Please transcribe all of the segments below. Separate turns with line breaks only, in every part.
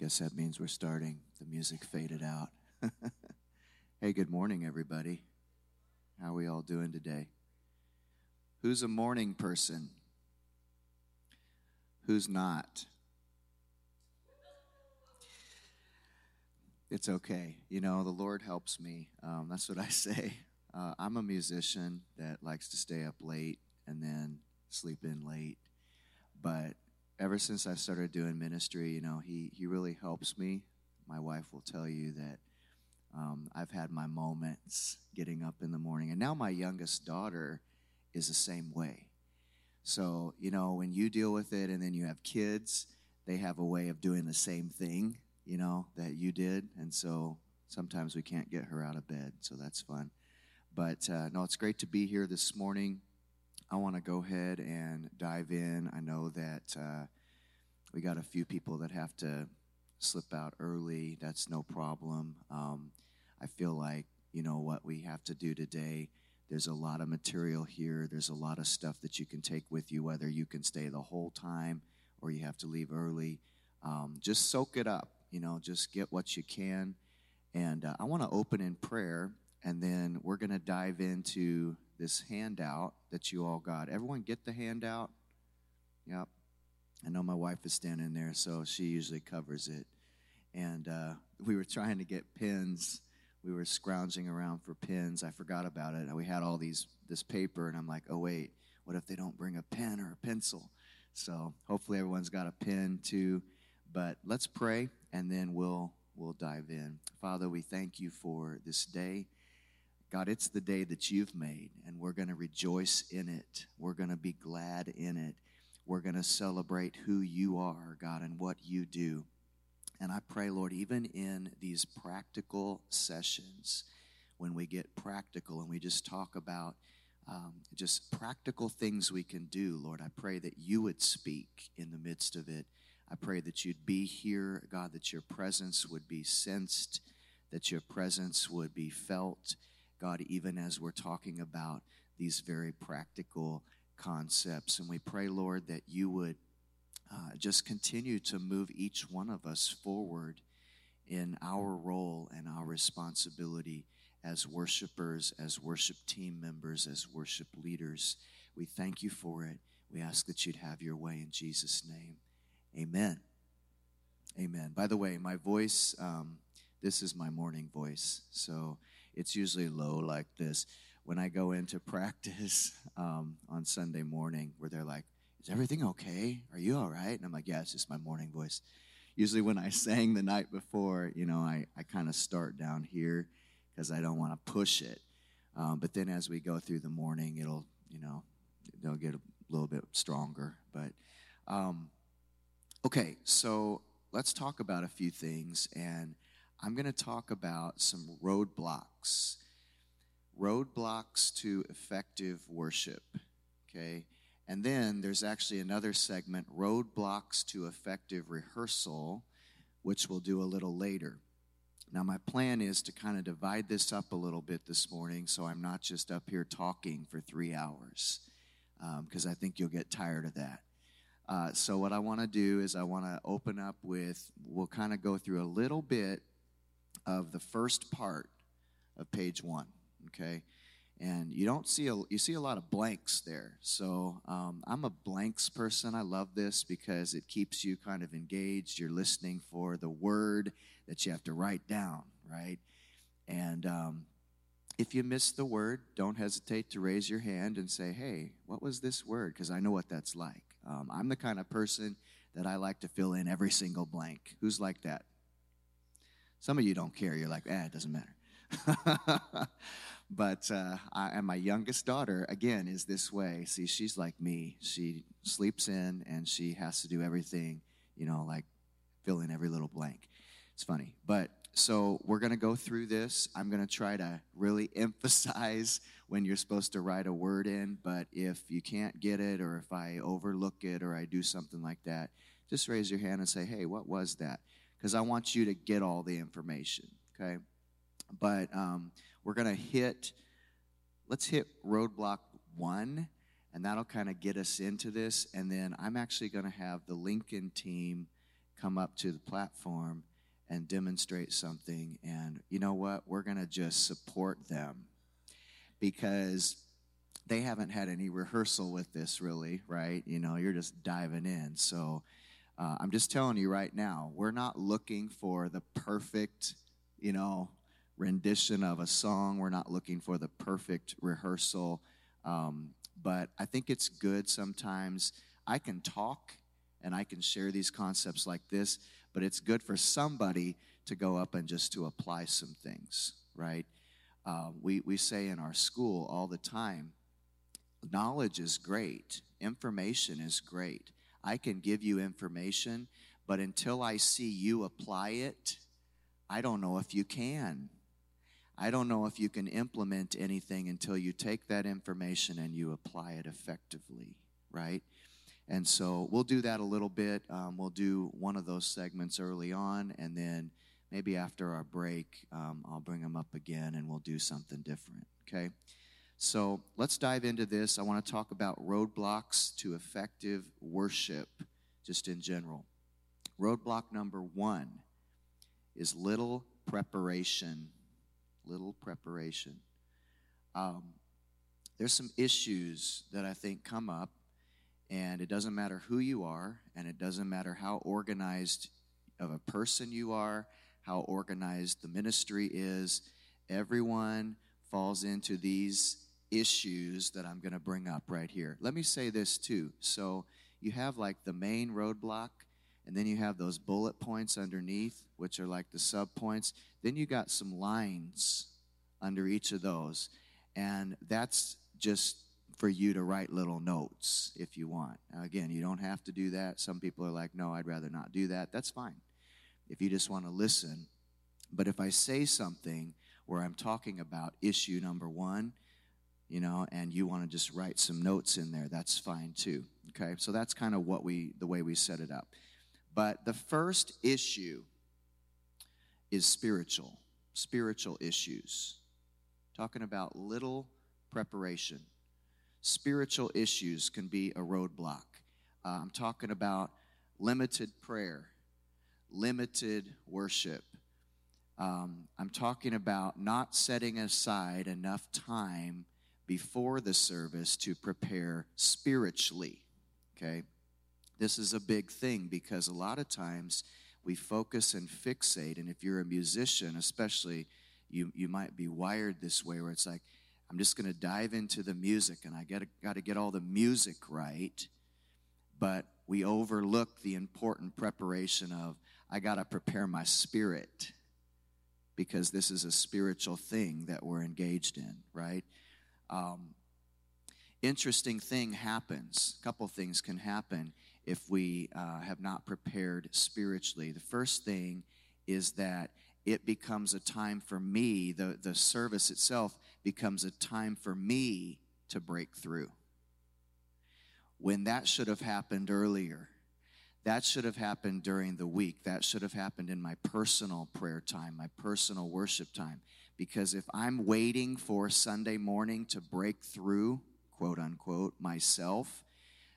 Guess that means we're starting. The music faded out. hey, good morning, everybody. How are we all doing today? Who's a morning person? Who's not? It's okay. You know, the Lord helps me. Um, that's what I say. Uh, I'm a musician that likes to stay up late and then sleep in late. But ever since I started doing ministry, you know, he, he really helps me. My wife will tell you that um, I've had my moments getting up in the morning. And now my youngest daughter is the same way. So, you know, when you deal with it and then you have kids, they have a way of doing the same thing, you know, that you did. And so sometimes we can't get her out of bed. So that's fun. But uh, no, it's great to be here this morning. I want to go ahead and dive in. I know that uh, we got a few people that have to slip out early. That's no problem. Um, I feel like, you know, what we have to do today, there's a lot of material here. There's a lot of stuff that you can take with you, whether you can stay the whole time or you have to leave early. Um, just soak it up, you know, just get what you can. And uh, I want to open in prayer, and then we're going to dive into this handout that you all got. Everyone get the handout? Yep. I know my wife is standing there, so she usually covers it. And uh, we were trying to get pins. We were scrounging around for pins. I forgot about it. We had all these this paper, and I'm like, oh wait, what if they don't bring a pen or a pencil? So hopefully everyone's got a pen too. But let's pray, and then we'll we'll dive in. Father, we thank you for this day. God, it's the day that you've made, and we're going to rejoice in it. We're going to be glad in it. We're going to celebrate who you are, God, and what you do. And I pray, Lord, even in these practical sessions, when we get practical and we just talk about um, just practical things we can do, Lord, I pray that you would speak in the midst of it. I pray that you'd be here, God, that your presence would be sensed, that your presence would be felt. God, even as we're talking about these very practical concepts. And we pray, Lord, that you would uh, just continue to move each one of us forward in our role and our responsibility as worshipers, as worship team members, as worship leaders. We thank you for it. We ask that you'd have your way in Jesus' name. Amen. Amen. By the way, my voice, um, this is my morning voice. So it's usually low like this. When I go into practice um, on Sunday morning, where they're like, Is everything okay? Are you all right? And I'm like, Yeah, it's just my morning voice. Usually, when I sang the night before, you know, I, I kind of start down here because I don't want to push it. Um, but then as we go through the morning, it'll, you know, they'll get a little bit stronger. But, um, okay, so let's talk about a few things. And I'm going to talk about some roadblocks. Roadblocks to effective worship. Okay? And then there's actually another segment, roadblocks to effective rehearsal, which we'll do a little later. Now, my plan is to kind of divide this up a little bit this morning so I'm not just up here talking for three hours, because um, I think you'll get tired of that. Uh, so, what I want to do is I want to open up with, we'll kind of go through a little bit of the first part of page one, okay? And you don't see a, you see a lot of blanks there. So um, I'm a blanks person. I love this because it keeps you kind of engaged. You're listening for the word that you have to write down, right? And um, if you miss the word, don't hesitate to raise your hand and say, hey, what was this word? Because I know what that's like. Um, I'm the kind of person that I like to fill in every single blank. Who's like that? Some of you don't care. You're like, ah, it doesn't matter. but uh, I, and my youngest daughter, again, is this way. See, she's like me. She sleeps in and she has to do everything, you know, like fill in every little blank. It's funny. But so we're going to go through this. I'm going to try to really emphasize when you're supposed to write a word in. But if you can't get it, or if I overlook it, or I do something like that, just raise your hand and say, hey, what was that? Because I want you to get all the information, okay? But um, we're going to hit, let's hit roadblock one, and that'll kind of get us into this. And then I'm actually going to have the Lincoln team come up to the platform and demonstrate something. And you know what? We're going to just support them because they haven't had any rehearsal with this, really, right? You know, you're just diving in. So uh, I'm just telling you right now, we're not looking for the perfect, you know, rendition of a song. We're not looking for the perfect rehearsal. Um, but I think it's good sometimes. I can talk and I can share these concepts like this, but it's good for somebody to go up and just to apply some things, right? Uh, we, we say in our school all the time knowledge is great, information is great. I can give you information, but until I see you apply it, I don't know if you can. I don't know if you can implement anything until you take that information and you apply it effectively, right? And so we'll do that a little bit. Um, we'll do one of those segments early on, and then maybe after our break, um, I'll bring them up again and we'll do something different, okay? So let's dive into this. I want to talk about roadblocks to effective worship, just in general. Roadblock number one is little preparation. Little preparation. Um, there's some issues that I think come up, and it doesn't matter who you are, and it doesn't matter how organized of a person you are, how organized the ministry is. Everyone falls into these issues that I'm going to bring up right here. Let me say this too. So you have like the main roadblock, and then you have those bullet points underneath, which are like the sub points. Then you got some lines under each of those, and that's just for you to write little notes if you want. Now, again, you don't have to do that. Some people are like, no, I'd rather not do that. That's fine if you just want to listen. But if I say something where I'm talking about issue number one, you know, and you want to just write some notes in there, that's fine too. Okay, so that's kind of what we, the way we set it up. But the first issue is spiritual, spiritual issues. Talking about little preparation. Spiritual issues can be a roadblock. Uh, I'm talking about limited prayer, limited worship. Um, I'm talking about not setting aside enough time before the service to prepare spiritually. Okay? This is a big thing because a lot of times we focus and fixate, and if you're a musician, especially, you, you might be wired this way where it's like, I'm just going to dive into the music and I got to get all the music right. But we overlook the important preparation of, I got to prepare my spirit because this is a spiritual thing that we're engaged in, right? Um, interesting thing happens. A couple things can happen if we uh, have not prepared spiritually. The first thing is that it becomes a time for me, the, the service itself becomes a time for me to break through. When that should have happened earlier. That should have happened during the week. That should have happened in my personal prayer time, my personal worship time. Because if I'm waiting for Sunday morning to break through, quote unquote, myself,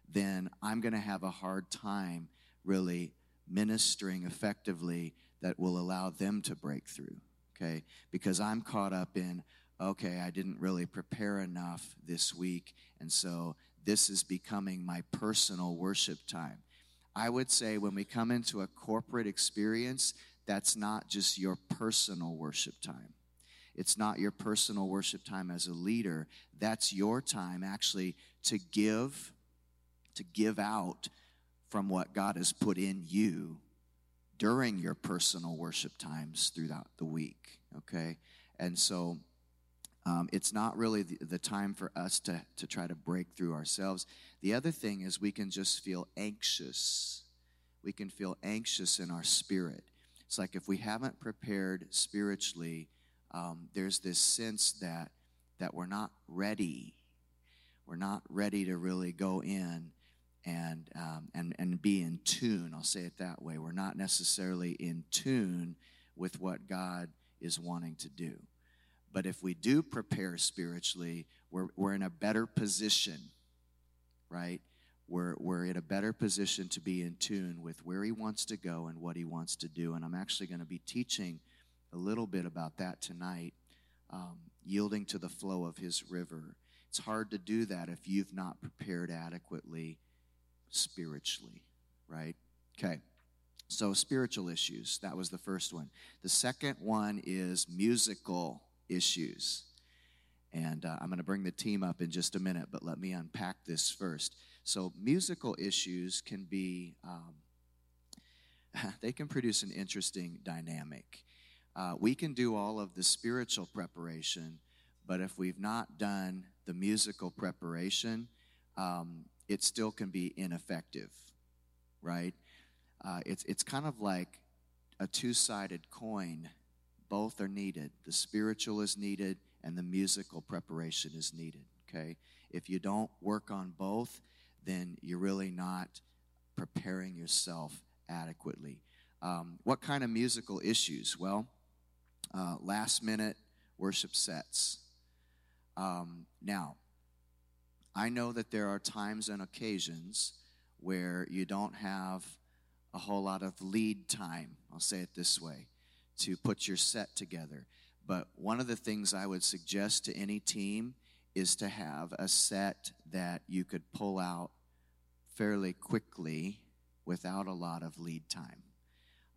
then I'm going to have a hard time really ministering effectively that will allow them to break through, okay? Because I'm caught up in, okay, I didn't really prepare enough this week, and so this is becoming my personal worship time. I would say when we come into a corporate experience, that's not just your personal worship time. It's not your personal worship time as a leader. That's your time actually to give, to give out from what God has put in you during your personal worship times throughout the week. Okay? And so um, it's not really the, the time for us to, to try to break through ourselves. The other thing is we can just feel anxious. We can feel anxious in our spirit. It's like if we haven't prepared spiritually, um, there's this sense that that we're not ready. We're not ready to really go in and um, and and be in tune. I'll say it that way. We're not necessarily in tune with what God is wanting to do. But if we do prepare spiritually, we're, we're in a better position, right? we're, we're in a better position to be in tune with where He wants to go and what He wants to do. And I'm actually going to be teaching a little bit about that tonight, um, yielding to the flow of His river. It's hard to do that if you've not prepared adequately spiritually, right? Okay. So, spiritual issues, that was the first one. The second one is musical issues. And uh, I'm going to bring the team up in just a minute, but let me unpack this first. So, musical issues can be, um, they can produce an interesting dynamic. Uh, we can do all of the spiritual preparation, but if we've not done the musical preparation, um, it still can be ineffective, right? Uh, it's, it's kind of like a two sided coin. Both are needed. The spiritual is needed, and the musical preparation is needed, okay? If you don't work on both, then you're really not preparing yourself adequately. Um, what kind of musical issues? Well, uh, last minute worship sets. Um, now, I know that there are times and occasions where you don't have a whole lot of lead time, I'll say it this way, to put your set together. But one of the things I would suggest to any team is to have a set that you could pull out fairly quickly without a lot of lead time.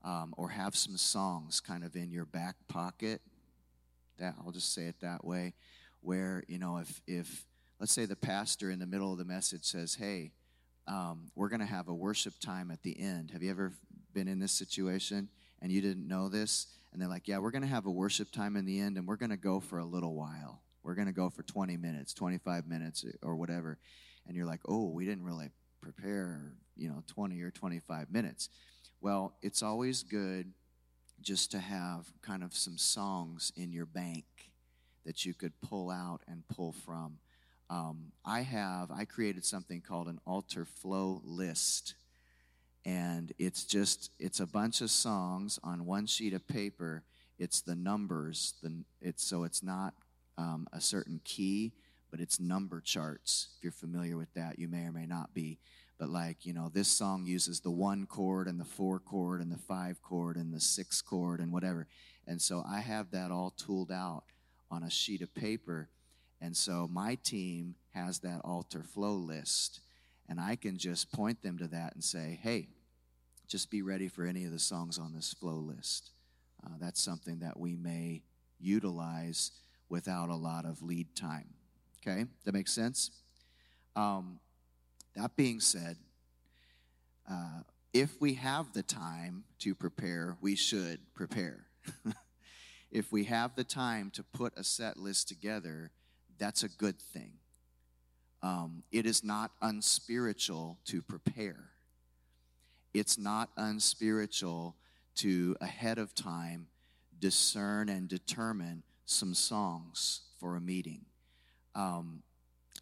Um, or have some songs kind of in your back pocket. That I'll just say it that way, where you know if if let's say the pastor in the middle of the message says, "Hey, um, we're going to have a worship time at the end." Have you ever been in this situation and you didn't know this? And they're like, "Yeah, we're going to have a worship time in the end, and we're going to go for a little while. We're going to go for 20 minutes, 25 minutes, or whatever." And you're like, "Oh, we didn't really prepare, you know, 20 or 25 minutes. Well, it's always good just to have kind of some songs in your bank that you could pull out and pull from. Um, I have, I created something called an altar flow list. And it's just, it's a bunch of songs on one sheet of paper. It's the numbers. The, it's, so it's not um, a certain key, but it's number charts. If you're familiar with that, you may or may not be but like you know this song uses the one chord and the four chord and the five chord and the six chord and whatever. And so i have that all tooled out on a sheet of paper. And so my team has that altar flow list and i can just point them to that and say hey just be ready for any of the songs on this flow list. Uh, that's something that we may utilize without a lot of lead time. Okay? That makes sense? Um, that being said, uh, if we have the time to prepare, we should prepare. if we have the time to put a set list together, that's a good thing. Um, it is not unspiritual to prepare. It's not unspiritual to ahead of time discern and determine some songs for a meeting. Um,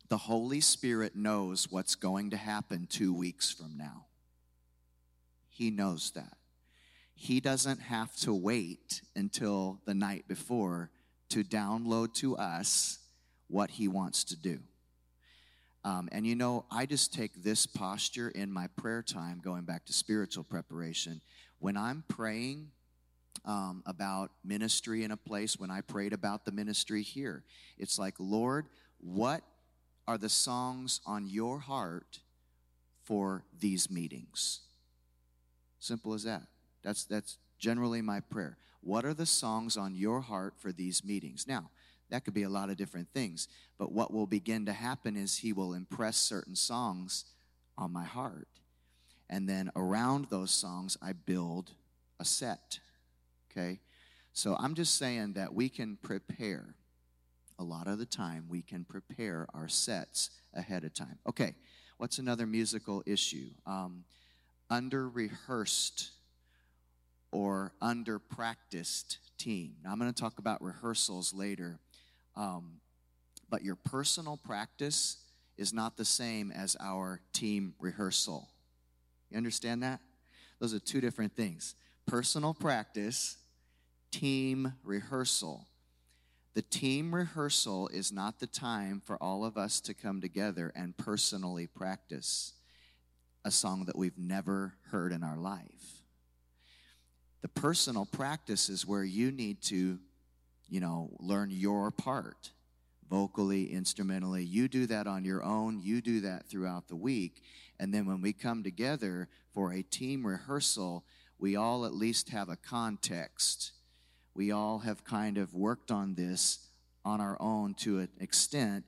the Holy Spirit knows what's going to happen two weeks from now. He knows that. He doesn't have to wait until the night before to download to us what He wants to do. Um, and you know, I just take this posture in my prayer time, going back to spiritual preparation. When I'm praying um, about ministry in a place, when I prayed about the ministry here, it's like, Lord, what are the songs on your heart for these meetings? Simple as that. That's, that's generally my prayer. What are the songs on your heart for these meetings? Now, that could be a lot of different things, but what will begin to happen is He will impress certain songs on my heart. And then around those songs, I build a set. Okay? So I'm just saying that we can prepare a lot of the time we can prepare our sets ahead of time. Okay, what's another musical issue? Um, under rehearsed or under practiced team. Now, I'm going to talk about rehearsals later, um, but your personal practice is not the same as our team rehearsal. You understand that? Those are two different things. Personal practice, team rehearsal. The team rehearsal is not the time for all of us to come together and personally practice. a song that we've never heard in our life. The personal practice is where you need to, you know, learn your part vocally, instrumentally. You do that on your own, you do that throughout the week. And then when we come together for a team rehearsal, we all at least have a context. We all have kind of worked on this on our own to an extent,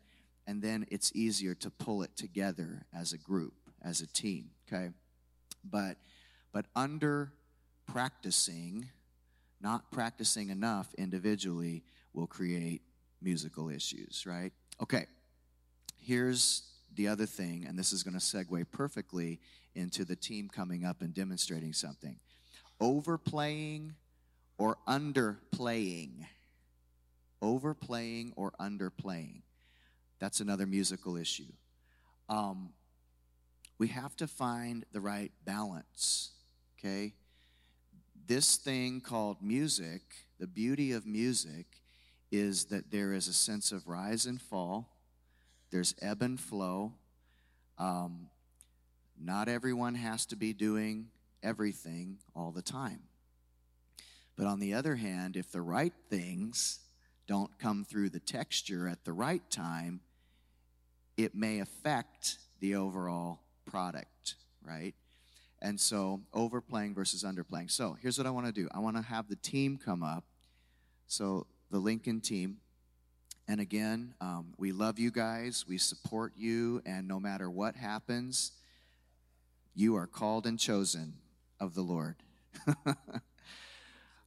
and then it's easier to pull it together as a group, as a team, okay? But but under practicing, not practicing enough individually will create musical issues, right? Okay. Here's the other thing, and this is going to segue perfectly into the team coming up and demonstrating something. Overplaying or underplaying. Overplaying or underplaying. That's another musical issue. Um, we have to find the right balance, okay? This thing called music, the beauty of music, is that there is a sense of rise and fall, there's ebb and flow. Um, not everyone has to be doing everything all the time. But on the other hand, if the right things don't come through the texture at the right time, it may affect the overall product, right? And so, overplaying versus underplaying. So, here's what I want to do I want to have the team come up. So, the Lincoln team. And again, um, we love you guys, we support you, and no matter what happens, you are called and chosen of the Lord.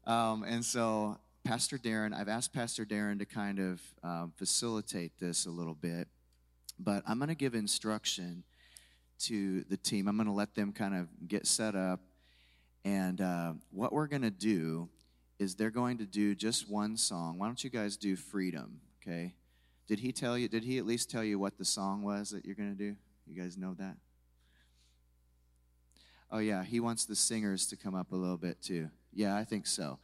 um, and so, Pastor Darren, I've asked Pastor Darren to kind of um, facilitate this a little bit, but I'm going to give instruction to the team. I'm going to let them kind of get set up. And uh, what we're going to do is they're going to do just one song. Why don't you guys do Freedom, okay? Did he tell you, did he at least tell you what the song was that you're going to do? You guys know that? Oh, yeah, he wants the singers to come up a little bit too. Yeah, I think so.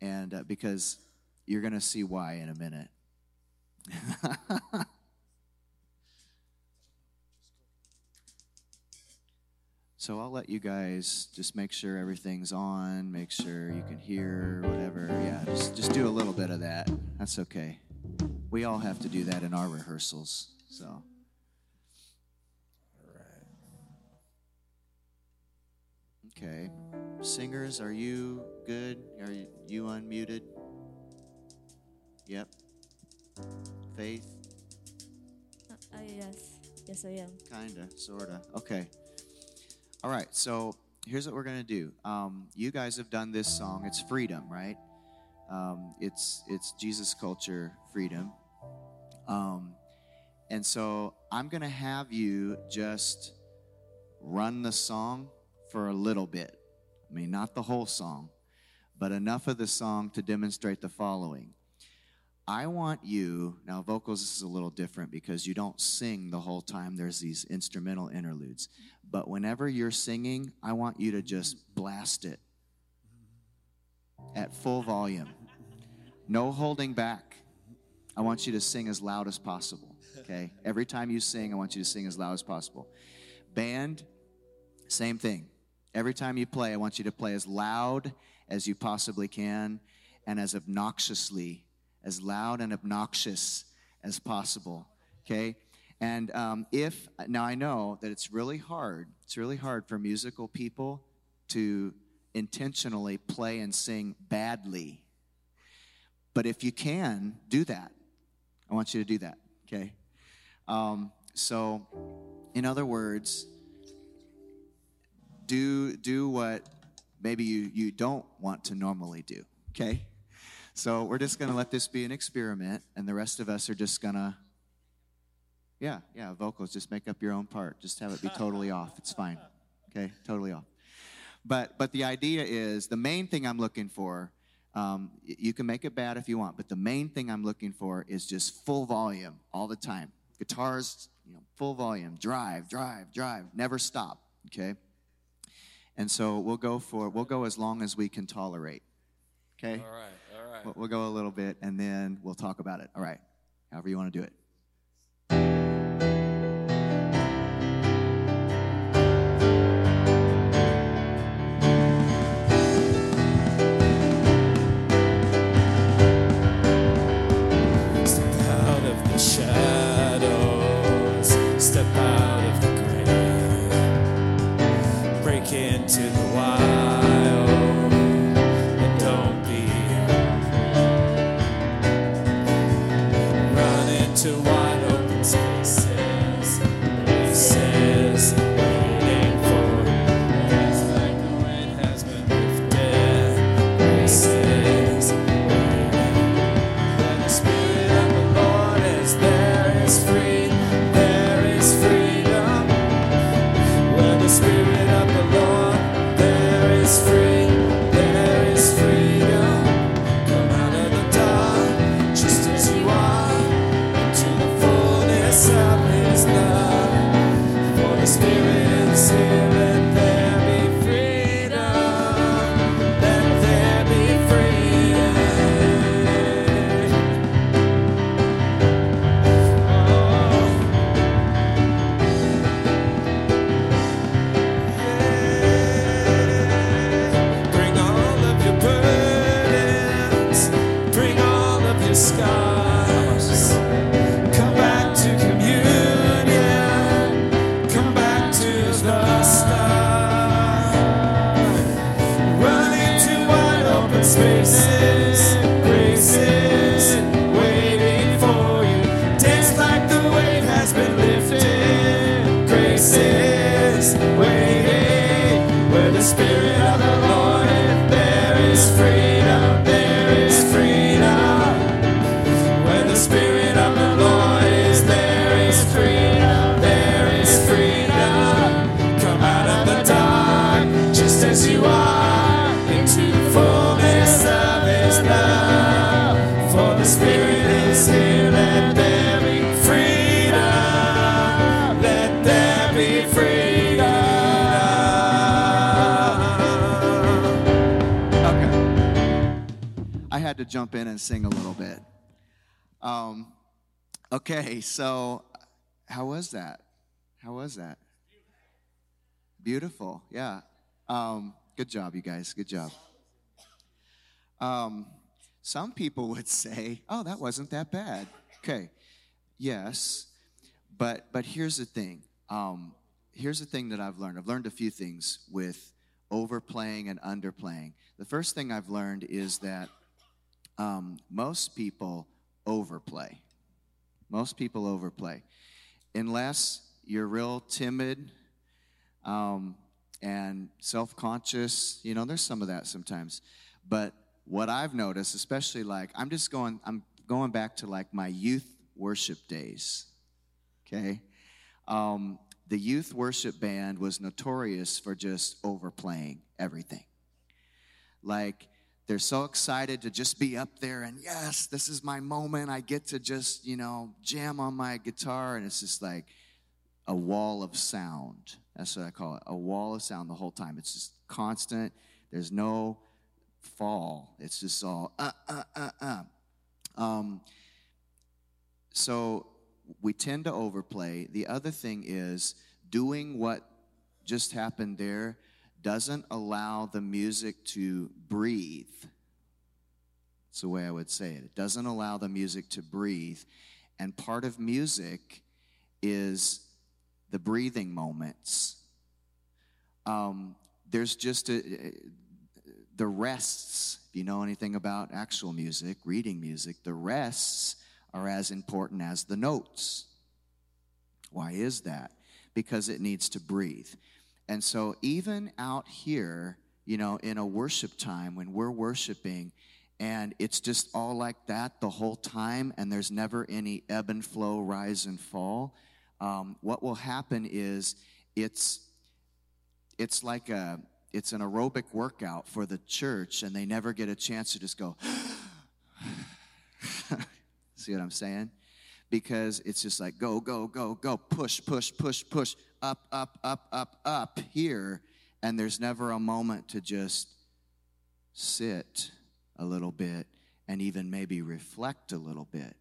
And uh, because you're going to see why in a minute. So I'll let you guys just make sure everything's on, make sure you can hear whatever. Yeah, just just do a little bit of that. That's okay. We all have to do that in our rehearsals. So. Okay. Singers, are you good? Are you unmuted? Yep. Faith?
Uh, uh, yes. Yes, I am.
Kinda, sorta. Okay. All right, so here's what we're gonna do. Um, you guys have done this song. It's freedom, right? Um, it's it's Jesus culture freedom. Um, and so I'm gonna have you just run the song for a little bit. I mean, not the whole song, but enough of the song to demonstrate the following. I want you, now vocals this is a little different because you don't sing the whole time. There's these instrumental interludes. But whenever you're singing, I want you to just blast it at full volume. No holding back. I want you to sing as loud as possible. Okay? Every time you sing, I want you to sing as loud as possible. Band, same thing. Every time you play, I want you to play as loud as you possibly can and as obnoxiously, as loud and obnoxious as possible. Okay? And um, if, now I know that it's really hard, it's really hard for musical people to intentionally play and sing badly. But if you can, do that. I want you to do that, okay? Um, so, in other words, do, do what maybe you, you don't want to normally do, okay? So, we're just gonna let this be an experiment, and the rest of us are just gonna yeah, yeah, vocals. Just make up your own part. Just have it be totally off. It's fine. Okay, totally off. But but the idea is the main thing I'm looking for. Um, you can make it bad if you want, but the main thing I'm looking for is just full volume all the time. Guitars, you know, full volume. Drive, drive, drive. Never stop. Okay. And so we'll go for we'll go as long as we can tolerate. Okay.
All right. All right.
We'll, we'll go a little bit, and then we'll talk about it. All right. However you want to do it. Jump in and sing a little bit. Um, okay, so how was that? How was that? Beautiful, yeah. Um, good job, you guys. Good job. Um, some people would say, "Oh, that wasn't that bad." Okay, yes, but but here's the thing. Um, here's the thing that I've learned. I've learned a few things with overplaying and underplaying. The first thing I've learned is that um, most people overplay. Most people overplay. Unless you're real timid um, and self conscious, you know, there's some of that sometimes. But what I've noticed, especially like, I'm just going, I'm going back to like my youth worship days, okay? Um, the youth worship band was notorious for just overplaying everything. Like, they're so excited to just be up there and yes, this is my moment. I get to just, you know, jam on my guitar and it's just like a wall of sound. That's what I call it. A wall of sound the whole time. It's just constant. There's no fall. It's just all uh uh uh uh. Um, so we tend to overplay. The other thing is doing what just happened there doesn't allow the music to breathe. That's the way I would say it. It doesn't allow the music to breathe. And part of music is the breathing moments. Um, there's just a, the rests, if you know anything about actual music, reading music, the rests are as important as the notes. Why is that? Because it needs to breathe. And so, even out here, you know, in a worship time when we're worshiping, and it's just all like that the whole time, and there's never any ebb and flow, rise and fall. Um, what will happen is it's it's like a it's an aerobic workout for the church, and they never get a chance to just go. See what I'm saying? Because it's just like go, go, go, go, push, push, push, push, up, up, up, up, up here. And there's never a moment to just sit a little bit and even maybe reflect a little bit.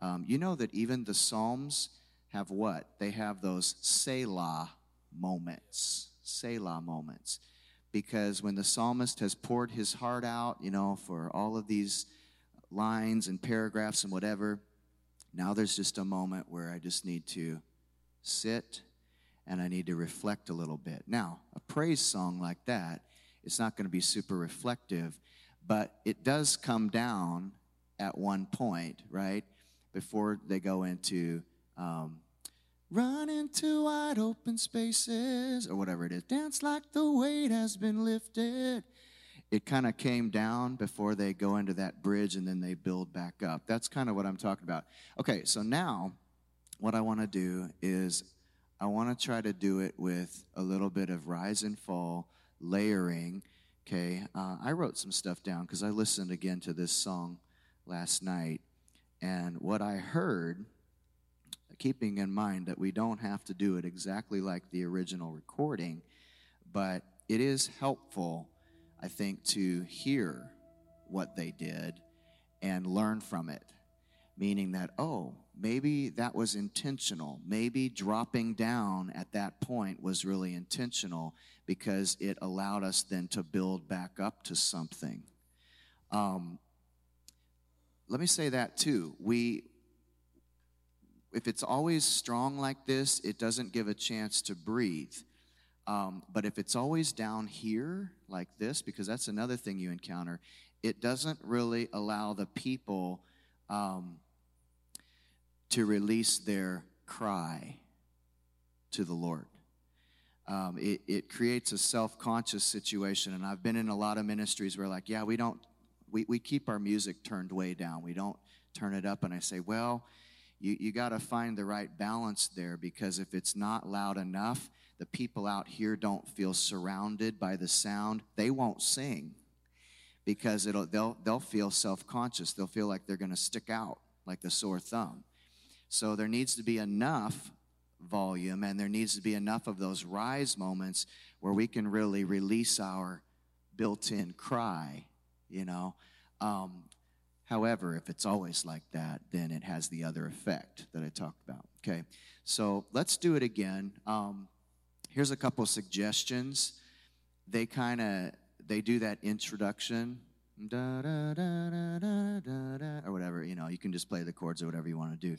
Um, you know that even the Psalms have what? They have those Selah moments. Selah moments. Because when the psalmist has poured his heart out, you know, for all of these lines and paragraphs and whatever. Now there's just a moment where I just need to sit and I need to reflect a little bit. Now, a praise song like that, it's not going to be super reflective, but it does come down at one point, right? Before they go into um, run into wide open spaces or whatever it is. Dance like the weight has been lifted it kind of came down before they go into that bridge and then they build back up. That's kind of what I'm talking about. Okay, so now what I want to do is I want to try to do it with a little bit of rise and fall, layering. Okay, uh, I wrote some stuff down because I listened again to this song last night. And what I heard, keeping in mind that we don't have to do it exactly like the original recording, but it is helpful I think, to hear what they did and learn from it. Meaning that, oh, maybe that was intentional. Maybe dropping down at that point was really intentional because it allowed us then to build back up to something. Um, let me say that too. We, if it's always strong like this, it doesn't give a chance to breathe. Um, but if it's always down here like this, because that's another thing you encounter, it doesn't really allow the people um, to release their cry to the Lord. Um, it, it creates a self conscious situation. And I've been in a lot of ministries where, like, yeah, we don't, we, we keep our music turned way down. We don't turn it up. And I say, well, you, you got to find the right balance there because if it's not loud enough, the people out here don't feel surrounded by the sound, they won't sing because it'll, they'll, they'll feel self conscious. They'll feel like they're going to stick out like the sore thumb. So there needs to be enough volume and there needs to be enough of those rise moments where we can really release our built in cry, you know. Um, However, if it's always like that, then it has the other effect that I talked about. Okay, so let's do it again. Um, here's a couple suggestions. They kind of they do that introduction, da, da, da, or whatever. You know, you can just play the chords or whatever you want to do,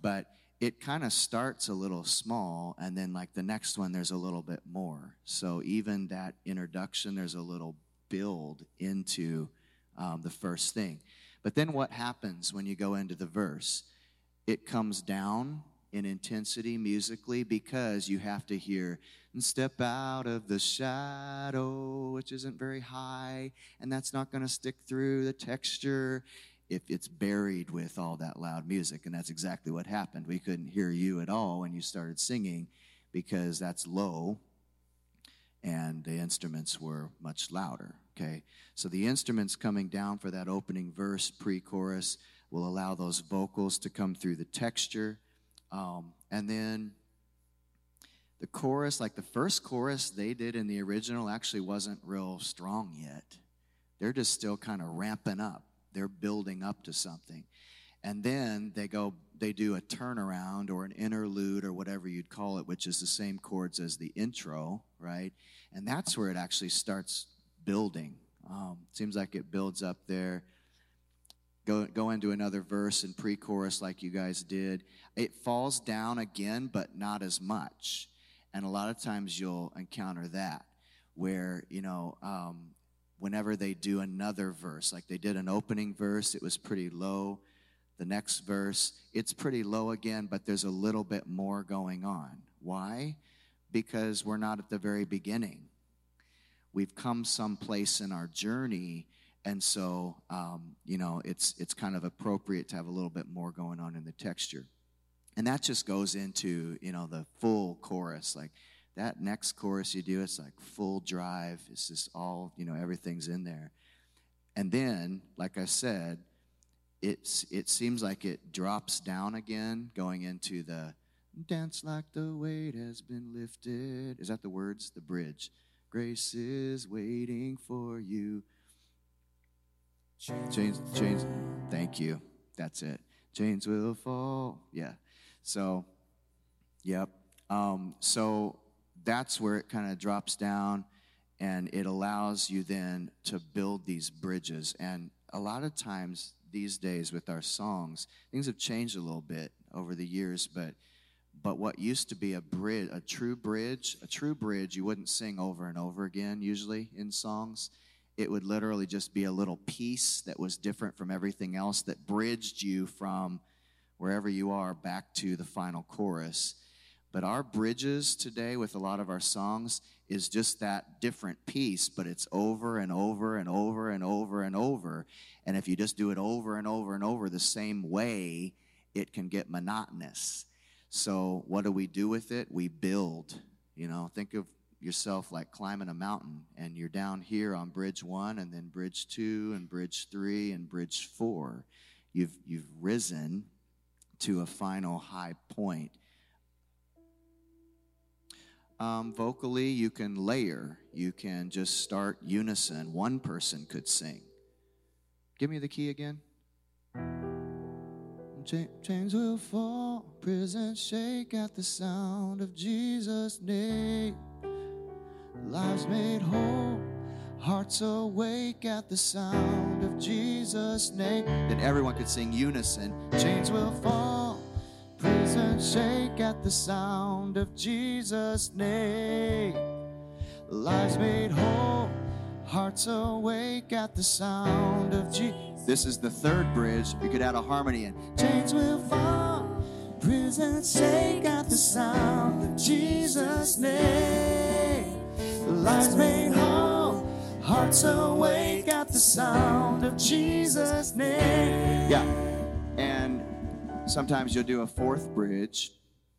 but it kind of starts a little small, and then like the next one, there's a little bit more. So even that introduction, there's a little build into um, the first thing. But then what happens when you go into the verse? It comes down in intensity musically because you have to hear and step out of the shadow, which isn't very high, and that's not going to stick through the texture if it's buried with all that loud music. And that's exactly what happened. We couldn't hear you at all when you started singing because that's low and the instruments were much louder. Okay, so the instruments coming down for that opening verse, pre chorus, will allow those vocals to come through the texture. Um, and then the chorus, like the first chorus they did in the original, actually wasn't real strong yet. They're just still kind of ramping up, they're building up to something. And then they go, they do a turnaround or an interlude or whatever you'd call it, which is the same chords as the intro, right? And that's where it actually starts building. Um, seems like it builds up there. Go, go into another verse and pre chorus like you guys did. It falls down again, but not as much. And a lot of times you'll encounter that where, you know, um, whenever they do another verse, like they did an opening verse, it was pretty low. The next verse, it's pretty low again, but there's a little bit more going on. Why? Because we're not at the very beginning we've come someplace in our journey and so um, you know it's it's kind of appropriate to have a little bit more going on in the texture and that just goes into you know the full chorus like that next chorus you do it's like full drive it's just all you know everything's in there and then like i said it's it seems like it drops down again going into the dance like the weight has been lifted is that the words the bridge Grace is waiting for you. Chains, chains. Thank you. That's it. Chains will fall. Yeah. So, yep. Um, so that's where it kind of drops down, and it allows you then to build these bridges. And a lot of times these days with our songs, things have changed a little bit over the years, but but what used to be a bridge, a true bridge, a true bridge, you wouldn't sing over and over again usually in songs. It would literally just be a little piece that was different from everything else that bridged you from wherever you are back to the final chorus. But our bridges today with a lot of our songs is just that different piece, but it's over and over and over and over and over. And if you just do it over and over and over the same way, it can get monotonous. So, what do we do with it? We build. You know, think of yourself like climbing a mountain, and you're down here on bridge one, and then bridge two, and bridge three, and bridge four. You've, you've risen to a final high point. Um, vocally, you can layer. You can just start unison. One person could sing. Give me the key again. Chains will fall, prisons shake at the sound of Jesus' name. Lives made whole, hearts awake at the sound of Jesus' name. Then everyone could sing unison. Chains will fall, prisons shake at the sound of Jesus' name. Lives made whole, hearts awake at the sound of Jesus. This is the third bridge. You could add a harmony in. Chains will fall, prisons shake at the sound of Jesus' name. Lives made whole, hearts awake at the sound of Jesus' name. Yeah. And sometimes you'll do a fourth bridge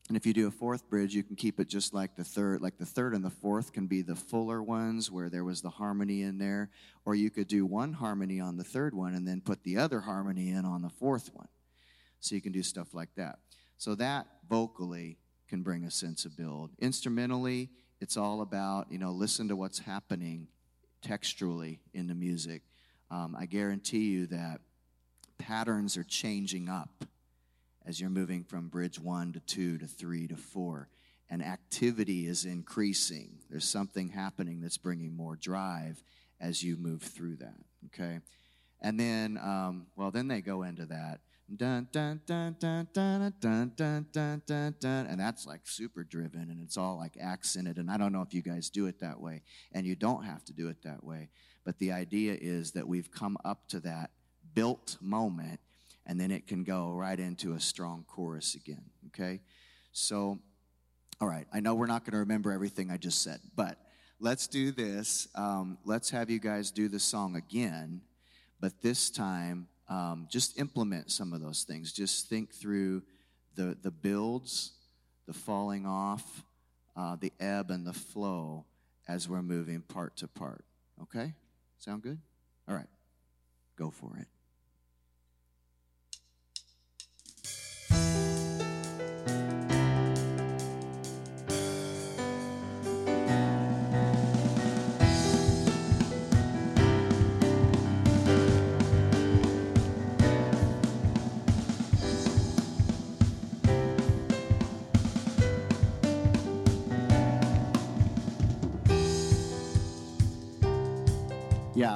and if you do a fourth bridge, you can keep it just like the third. Like the third and the fourth can be the fuller ones where there was the harmony in there. Or you could do one harmony on the third one and then put the other harmony in on the fourth one. So you can do stuff like that. So that vocally can bring a sense of build. Instrumentally, it's all about, you know, listen to what's happening textually in the music. Um, I guarantee you that
patterns are changing up as you're moving from bridge one to two to three to four, and activity is increasing. There's something happening that's bringing more drive as you move through that, okay? And then, um, well, then they go into that. Dun, dun, dun, dun, dun, dun, dun, dun, dun, dun, and that's like super driven and it's all like accented. And I don't know if you guys do it that way, and you don't have to do it that way. But the idea is that we've come up to that built moment, and then it can go right into a strong chorus again, okay? So, all right, I know we're not going to remember everything I just said, but let's do this. Um, let's have you guys do the song again, but this time, um, just implement some of those things. Just think through the, the builds, the falling off, uh, the ebb and the flow as we're moving part to part. Okay? Sound good? All right, go for it. Yeah.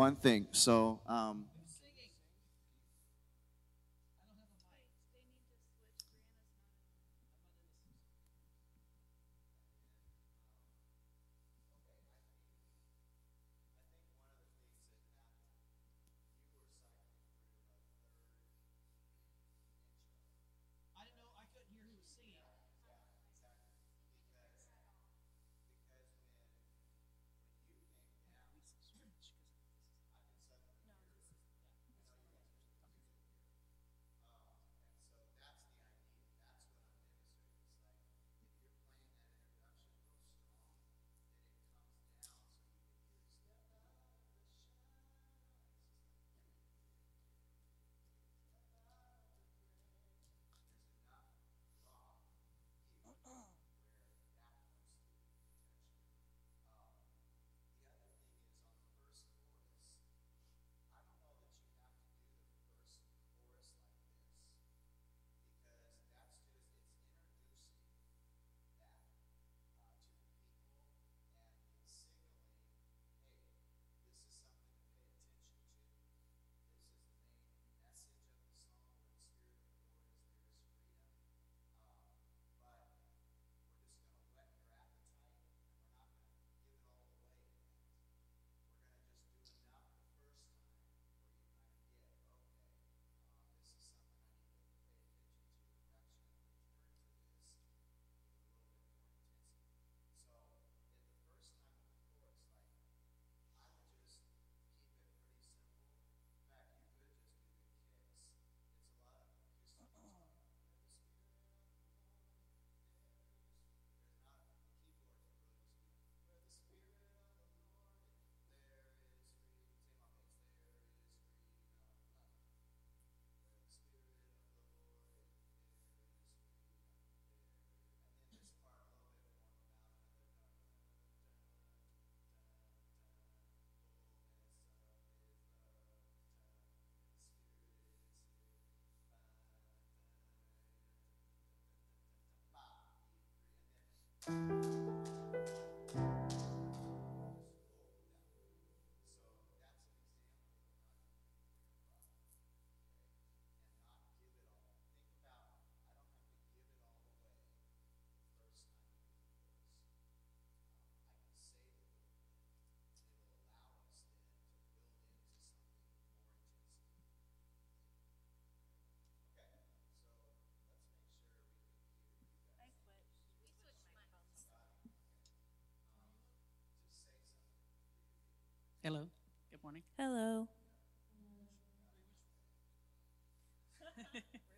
One thing. So, um, Hello. Good morning.
Hello.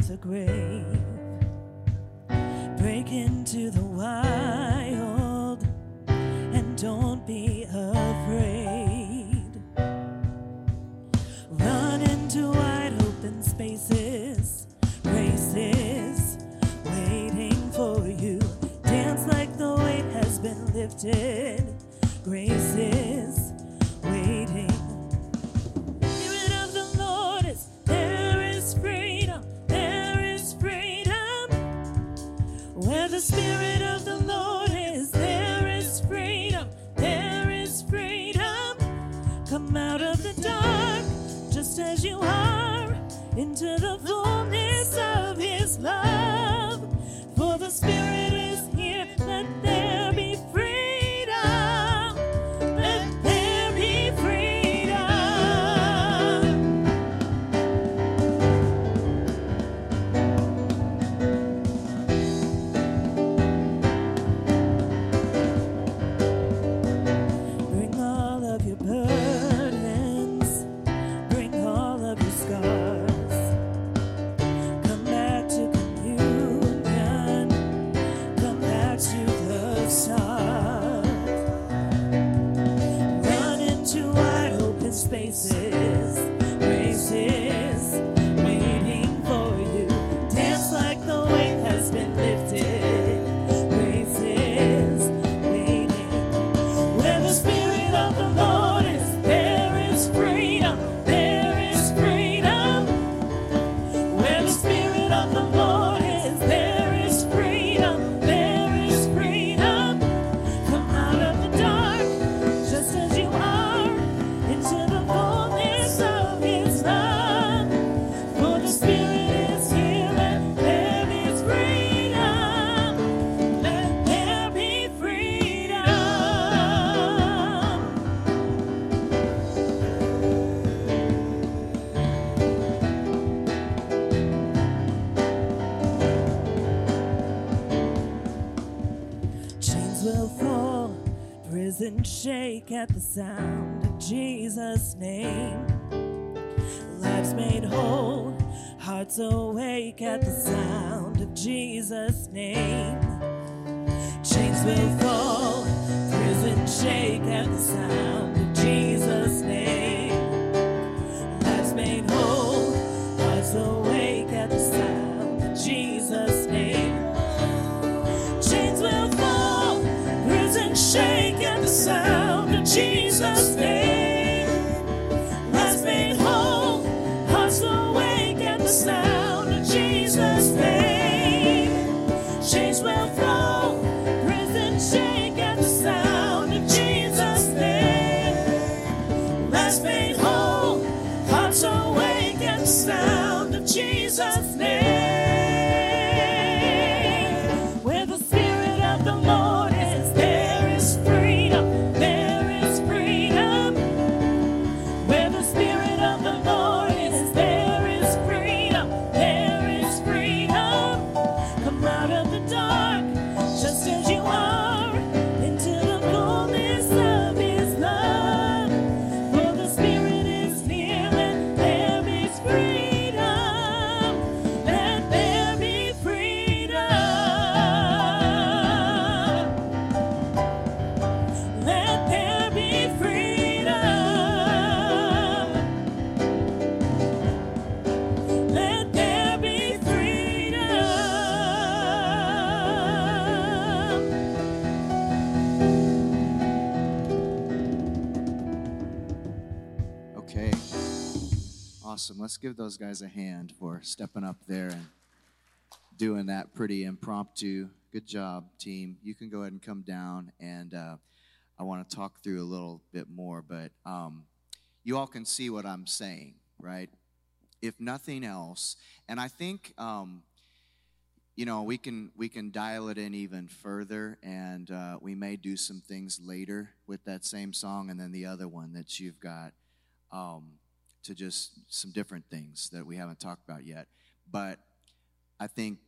clouds are gray. awake at the sound of Jesus' name. Lives made whole, hearts awake at the sound.
Give those guys a hand for stepping up there and doing that pretty impromptu. Good job, team. You can go ahead and come down, and uh, I want to talk through a little bit more, but um, you all can see what I'm saying, right? If nothing else, and I think um, you know we can we can dial it in even further, and uh, we may do some things later with that same song, and then the other one that you've got. Um, to just some different things that we haven't talked about yet. But I think,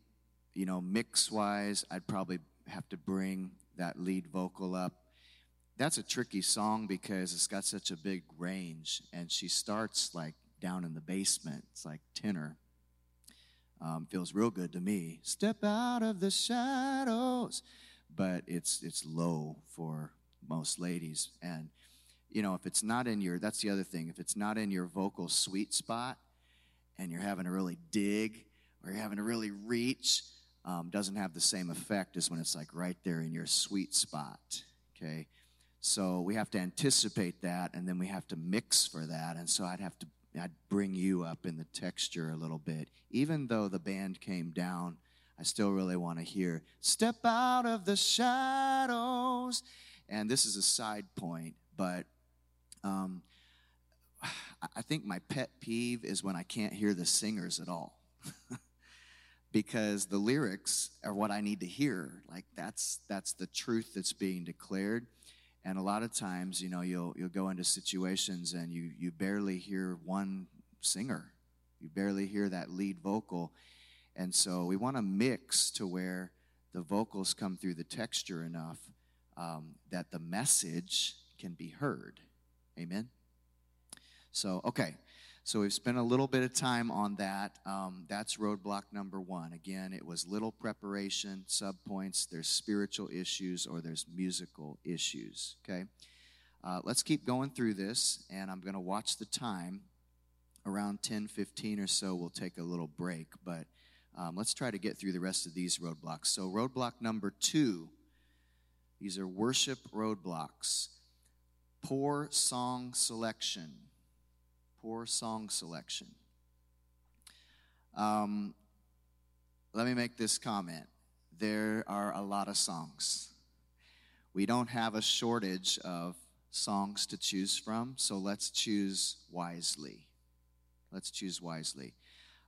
you know, mix wise, I'd probably have to bring that lead vocal up. That's a tricky song because it's got such a big range, and she starts like down in the basement. It's like tenor. Um, feels real good to me. Step out of the shadows, but it's it's low for most ladies, and you know, if it's not in your, that's the other thing, if it's not in your vocal sweet spot and you're having to really dig or you're having to really reach, um, doesn't have the same effect as when it's like right there in your sweet spot. Okay. So we have to anticipate that and then we have to mix for that. And so I'd have to, I'd bring you up in the texture a little bit. Even though the band came down, I still really want to hear, step out of the shadows. And this is a side point, but um, I think my pet peeve is when I can't hear the singers at all. because the lyrics are what I need to hear. Like that's that's the truth that's being declared. And a lot of times, you know, you'll you'll go into situations and you you barely hear one singer. You barely hear that lead vocal. And so we want to mix to where the vocals come through the texture enough um, that the message can be heard. Amen. So, okay. So we've spent a little bit of time on that. Um, that's roadblock number one. Again, it was little preparation, subpoints, there's spiritual issues, or there's musical issues. Okay? Uh, let's keep going through this, and I'm going to watch the time. Around 10 15 or so, we'll take a little break, but um, let's try to get through the rest of these roadblocks. So, roadblock number two, these are worship roadblocks. Poor song selection. Poor song selection. Um, let me make this comment. There are a lot of songs. We don't have a shortage of songs to choose from, so let's choose wisely. Let's choose wisely.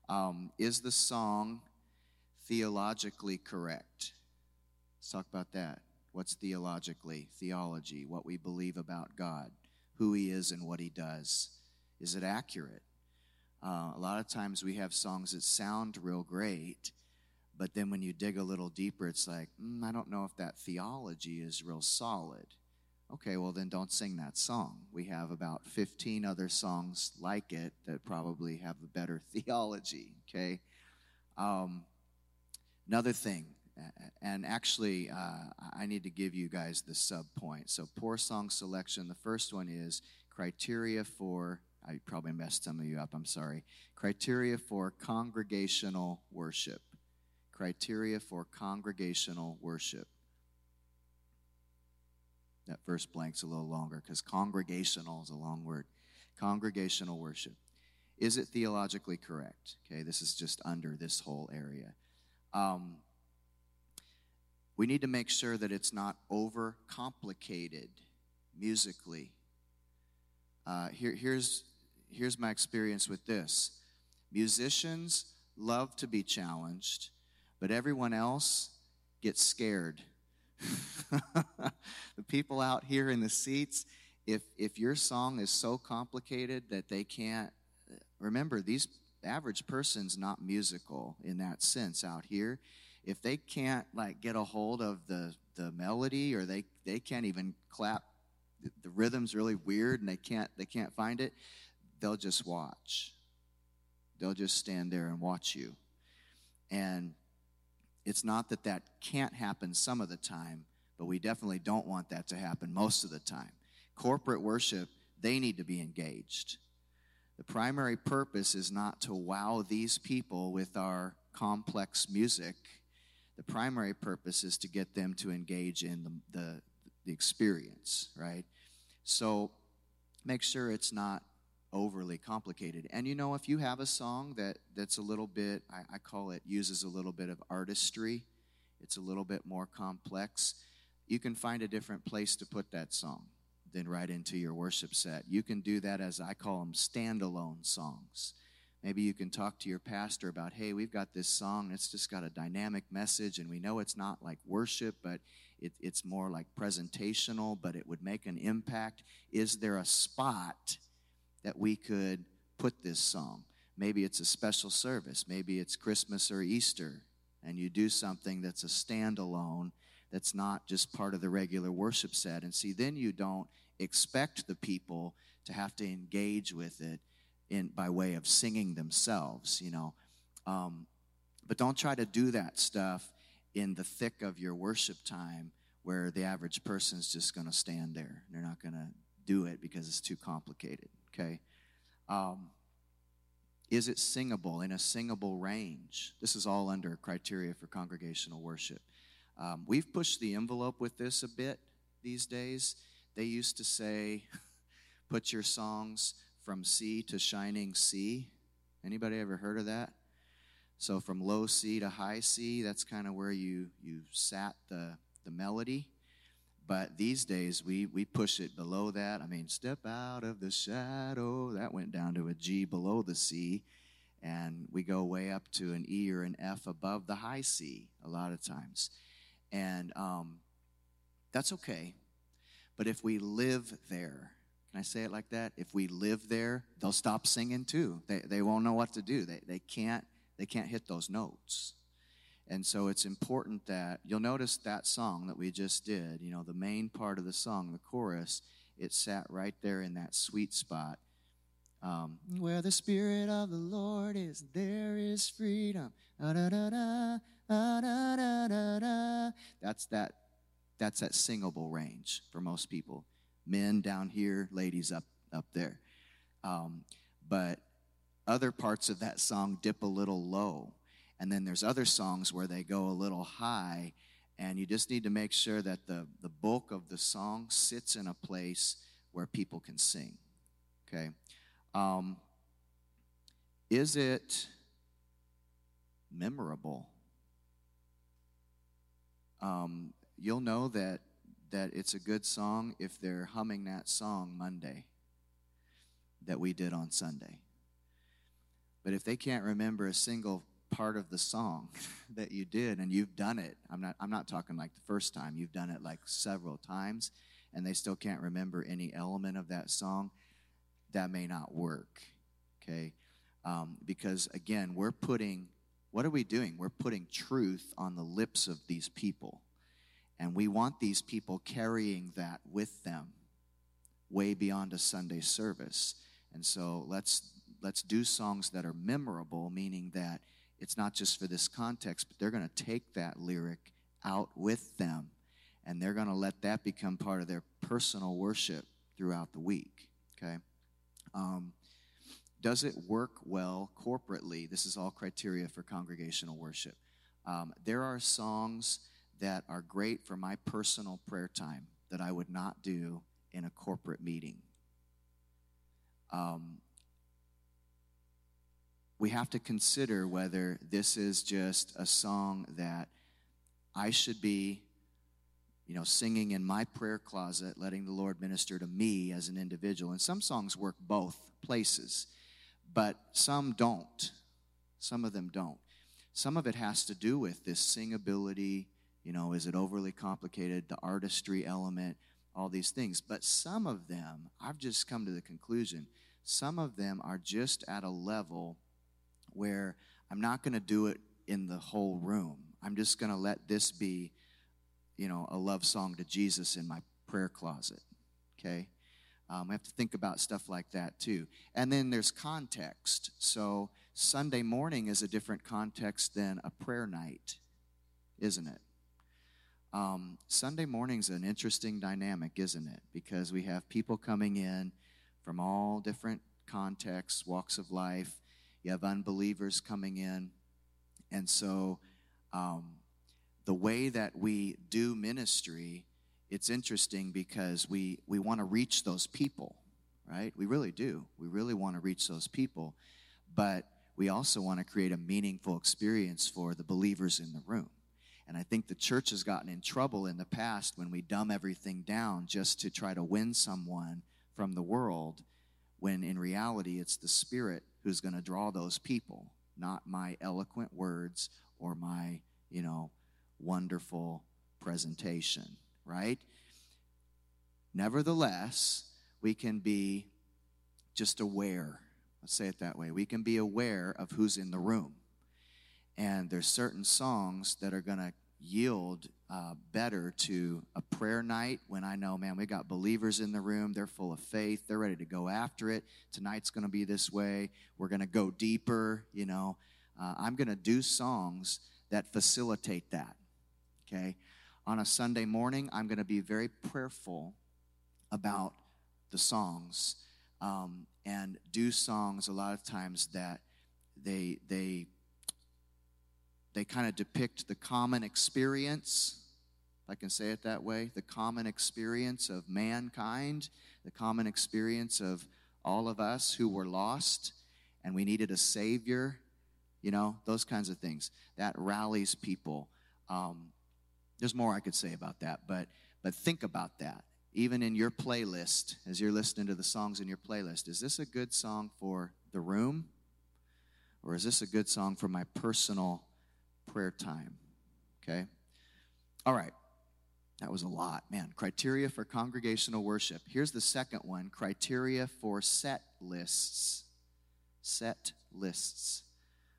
Um, is the song theologically correct? Let's talk about that. What's theologically? Theology, what we believe about God, who He is and what He does. Is it accurate? Uh, a lot of times we have songs that sound real great, but then when you dig a little deeper, it's like, mm, I don't know if that theology is real solid. Okay, well, then don't sing that song. We have about 15 other songs like it that probably have a better theology, okay? Um, another thing, and actually, uh, I need to give you guys the sub point. So, poor song selection. The first one is criteria for, I probably messed some of you up, I'm sorry. Criteria for congregational worship. Criteria for congregational worship. That first blank's a little longer because congregational is a long word. Congregational worship. Is it theologically correct? Okay, this is just under this whole area. Um, we need to make sure that it's not over complicated musically. Uh, here, here's, here's my experience with this musicians love to be challenged, but everyone else gets scared. the people out here in the seats, if, if your song is so complicated that they can't, remember, these average person's not musical in that sense out here if they can't like get a hold of the the melody or they they can't even clap the, the rhythm's really weird and they can't they can't find it they'll just watch. They'll just stand there and watch you. And it's not that that can't happen some of the time but we definitely don't want that to happen most of the time. Corporate worship they need to be engaged. The primary purpose is not to wow these people with our complex music. The primary purpose is to get them to engage in the, the, the experience, right? So make sure it's not overly complicated. And you know, if you have a song that that's a little bit, I, I call it uses a little bit of artistry, it's a little bit more complex. You can find a different place to put that song than right into your worship set. You can do that as I call them standalone songs. Maybe you can talk to your pastor about, hey, we've got this song, it's just got a dynamic message, and we know it's not like worship, but it, it's more like presentational, but it would make an impact. Is there a spot that we could put this song? Maybe it's a special service, maybe it's Christmas or Easter, and you do something that's a standalone that's not just part of the regular worship set. And see, then you don't expect the people to have to engage with it in by way of singing themselves, you know. Um, but don't try to do that stuff in the thick of your worship time where the average person's just going to stand there. They're not going to do it because it's too complicated, okay? Um, is it singable in a singable range? This is all under criteria for congregational worship. Um, we've pushed the envelope with this a bit these days. They used to say, put your songs from C to shining C. Anybody ever heard of that? So from low C to high C, that's kind of where you you sat the the melody. But these days we we push it below that. I mean, step out of the shadow. That went down to a G below the C, and we go way up to an E or an F above the high C a lot of times, and um, that's okay. But if we live there, can I say it like that? If we live there, they'll stop singing too. They, they won't know what to do. They, they, can't, they can't hit those notes. And so it's important that you'll notice that song that we just did, you know, the main part of the song, the chorus, it sat right there in that sweet spot. Um, Where the Spirit of the Lord is, there is freedom. That's that, that's that singable range for most people men down here, ladies up up there. Um, but other parts of that song dip a little low, and then there's other songs where they go a little high, and you just need to make sure that the the bulk of the song sits in a place where people can sing. Okay, um, is it memorable? Um, you'll know that that it's a good song if they're humming that song Monday that we did on Sunday. But if they can't remember a single part of the song that you did and you've done it, I'm not I'm not talking like the first time, you've done it like several times and they still can't remember any element of that song, that may not work. Okay? Um, because again, we're putting what are we doing? We're putting truth on the lips of these people. And we want these people carrying that with them way beyond a Sunday service. And so let's let's do songs that are memorable, meaning that it's not just for this context, but they're going to take that lyric out with them and they're going to let that become part of their personal worship throughout the week. Okay? Um, does it work well corporately? This is all criteria for congregational worship. Um, there are songs that are great for my personal prayer time that I would not do in a corporate meeting. Um, we have to consider whether this is just a song that I should be, you know, singing in my prayer closet, letting the Lord minister to me as an individual. And some songs work both places, but some don't. Some of them don't. Some of it has to do with this singability, you know, is it overly complicated? The artistry element, all these things. But some of them, I've just come to the conclusion, some of them are just at a level where I'm not going to do it in the whole room. I'm just going to let this be, you know, a love song to Jesus in my prayer closet. Okay? Um, I have to think about stuff like that too. And then there's context. So Sunday morning is a different context than a prayer night, isn't it? Um, Sunday morning's an interesting dynamic, isn't it? Because we have people coming in from all different contexts, walks of life. You have unbelievers coming in. And so um, the way that we do ministry, it's interesting because we, we want to reach those people. right? We really do. We really want to reach those people, but we also want to create a meaningful experience for the believers in the room. And I think the church has gotten in trouble in the past when we dumb everything down just to try to win someone from the world, when in reality it's the Spirit who's going to draw those people, not my eloquent words or my, you know, wonderful presentation, right? Nevertheless, we can be just aware. Let's say it that way. We can be aware of who's in the room. And there's certain songs that are going to yield uh, better to a prayer night when I know, man, we got believers in the room. They're full of faith. They're ready to go after it. Tonight's going to be this way. We're going to go deeper. You know, uh, I'm going to do songs that facilitate that. Okay. On a Sunday morning, I'm going to be very prayerful about the songs um, and do songs a lot of times that they they they kind of depict the common experience if i can say it that way the common experience of mankind the common experience of all of us who were lost and we needed a savior you know those kinds of things. That rallies people. Um, there's more i could say about that but but think about that. Even in your playlist as you're listening to the songs in your playlist is this a good song for the room? Or is this a good song for my personal prayer time okay? All right. That was a lot man. Criteria for congregational worship. Here's the second one criteria for set lists. Set lists.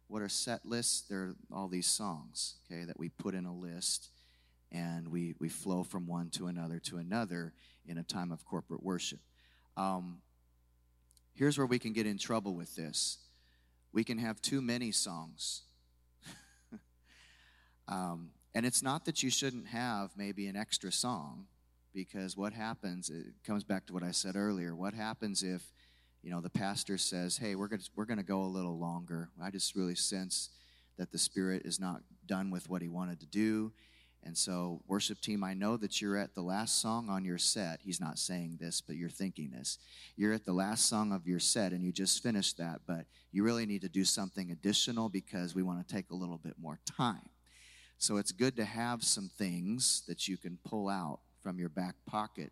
What are set lists? They're all these songs okay that we put in a list and we, we flow from one to another to another in a time of corporate worship. Um, here's where we can get in trouble with this. We can have too many songs. Um, and it's not that you shouldn't have maybe an extra song, because what happens, it comes back to what I said earlier. What happens if, you know, the pastor says, hey, we're going we're to go a little longer? I just really sense that the Spirit is not done with what he wanted to do and so, worship team, I know that you're at the last song on your set. He's not saying this, but you're thinking this. You're at the last song of your set and you just finished that, but you really need to do something additional because we want to take a little bit more time. So, it's good to have some things that you can pull out from your back pocket.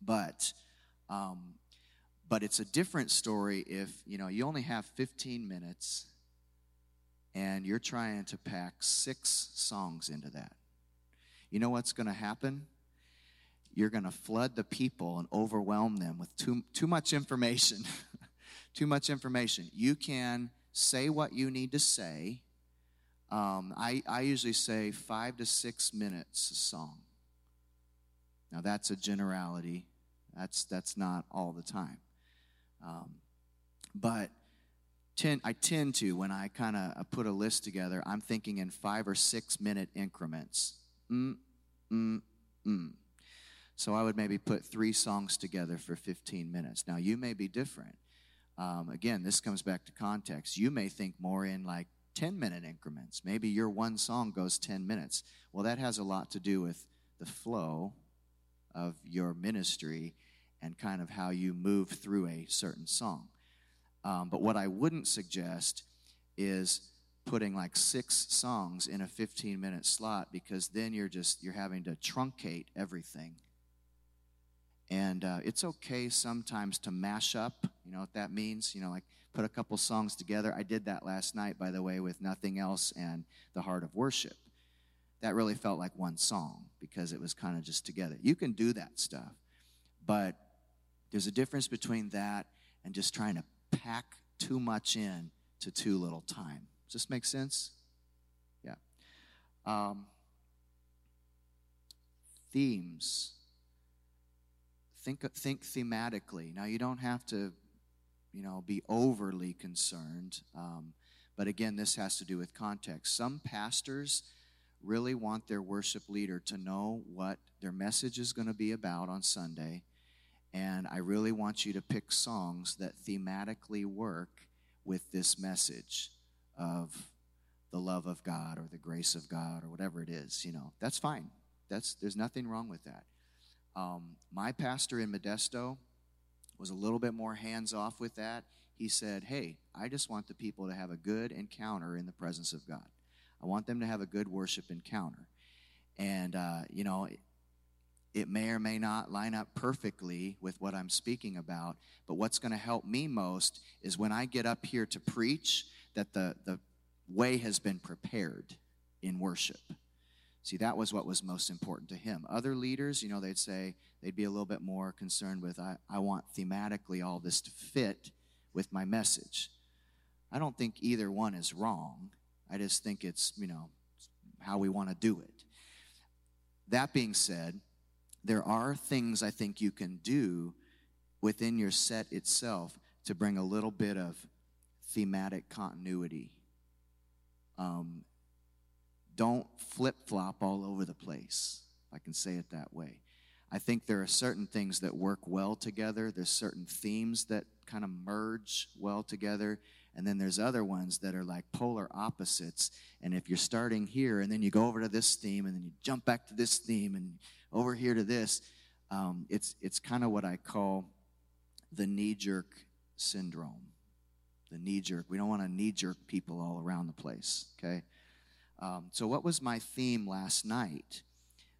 But, um, but it's a different story if you know you only have 15 minutes and you're trying to pack six songs into that you know what's going to happen? You're going to flood the people and overwhelm them with too, too much information. too much information. You can say what you need to say. Um, I, I usually say five to six minutes a song. Now, that's a generality. That's, that's not all the time. Um, but tend, I tend to, when I kind of put a list together, I'm thinking in five or six minute increments mm, mm, mm. So I would maybe put three songs together for 15 minutes. Now, you may be different. Um, again, this comes back to context. You may think more in like 10 minute increments. Maybe your one song goes 10 minutes. Well, that has a lot to do with the flow of your ministry and kind of how you move through a certain song. Um, but what I wouldn't suggest is putting like six songs in a 15 minute slot because then you're just you're having to truncate everything and uh, it's okay sometimes to mash up you know what that means you know like put a couple songs together i did that last night by the way with nothing else and the heart of worship that really felt like one song because it was kind of just together you can do that stuff but there's a difference between that and just trying to pack too much in to too little time does this make sense? Yeah. Um, themes. Think, think thematically. Now, you don't have to, you know, be overly concerned. Um, but again, this has to do with context. Some pastors really want their worship leader to know what their message is going to be about on Sunday. And I really want you to pick songs that thematically work with this message of the love of God or the grace of God or whatever it is, you know, that's fine. That's there's nothing wrong with that. Um, my pastor in Modesto was a little bit more hands off with that. He said, Hey, I just want the people to have a good encounter in the presence of God. I want them to have a good worship encounter. And, uh, you know, it, it may or may not line up perfectly with what I'm speaking about, but what's going to help me most is when I get up here to preach, that the, the way has been prepared in worship. See, that was what was most important to him. Other leaders, you know, they'd say they'd be a little bit more concerned with, I, I want thematically all this to fit with my message. I don't think either one is wrong. I just think it's, you know, how we want to do it. That being said, there are things I think you can do within your set itself to bring a little bit of thematic continuity. Um, don't flip flop all over the place, if I can say it that way. I think there are certain things that work well together. There's certain themes that kind of merge well together. And then there's other ones that are like polar opposites. And if you're starting here and then you go over to this theme and then you jump back to this theme and over here to this, um, it's, it's kind of what I call the knee jerk syndrome. The knee jerk. We don't want to knee jerk people all around the place, okay? Um, so, what was my theme last night?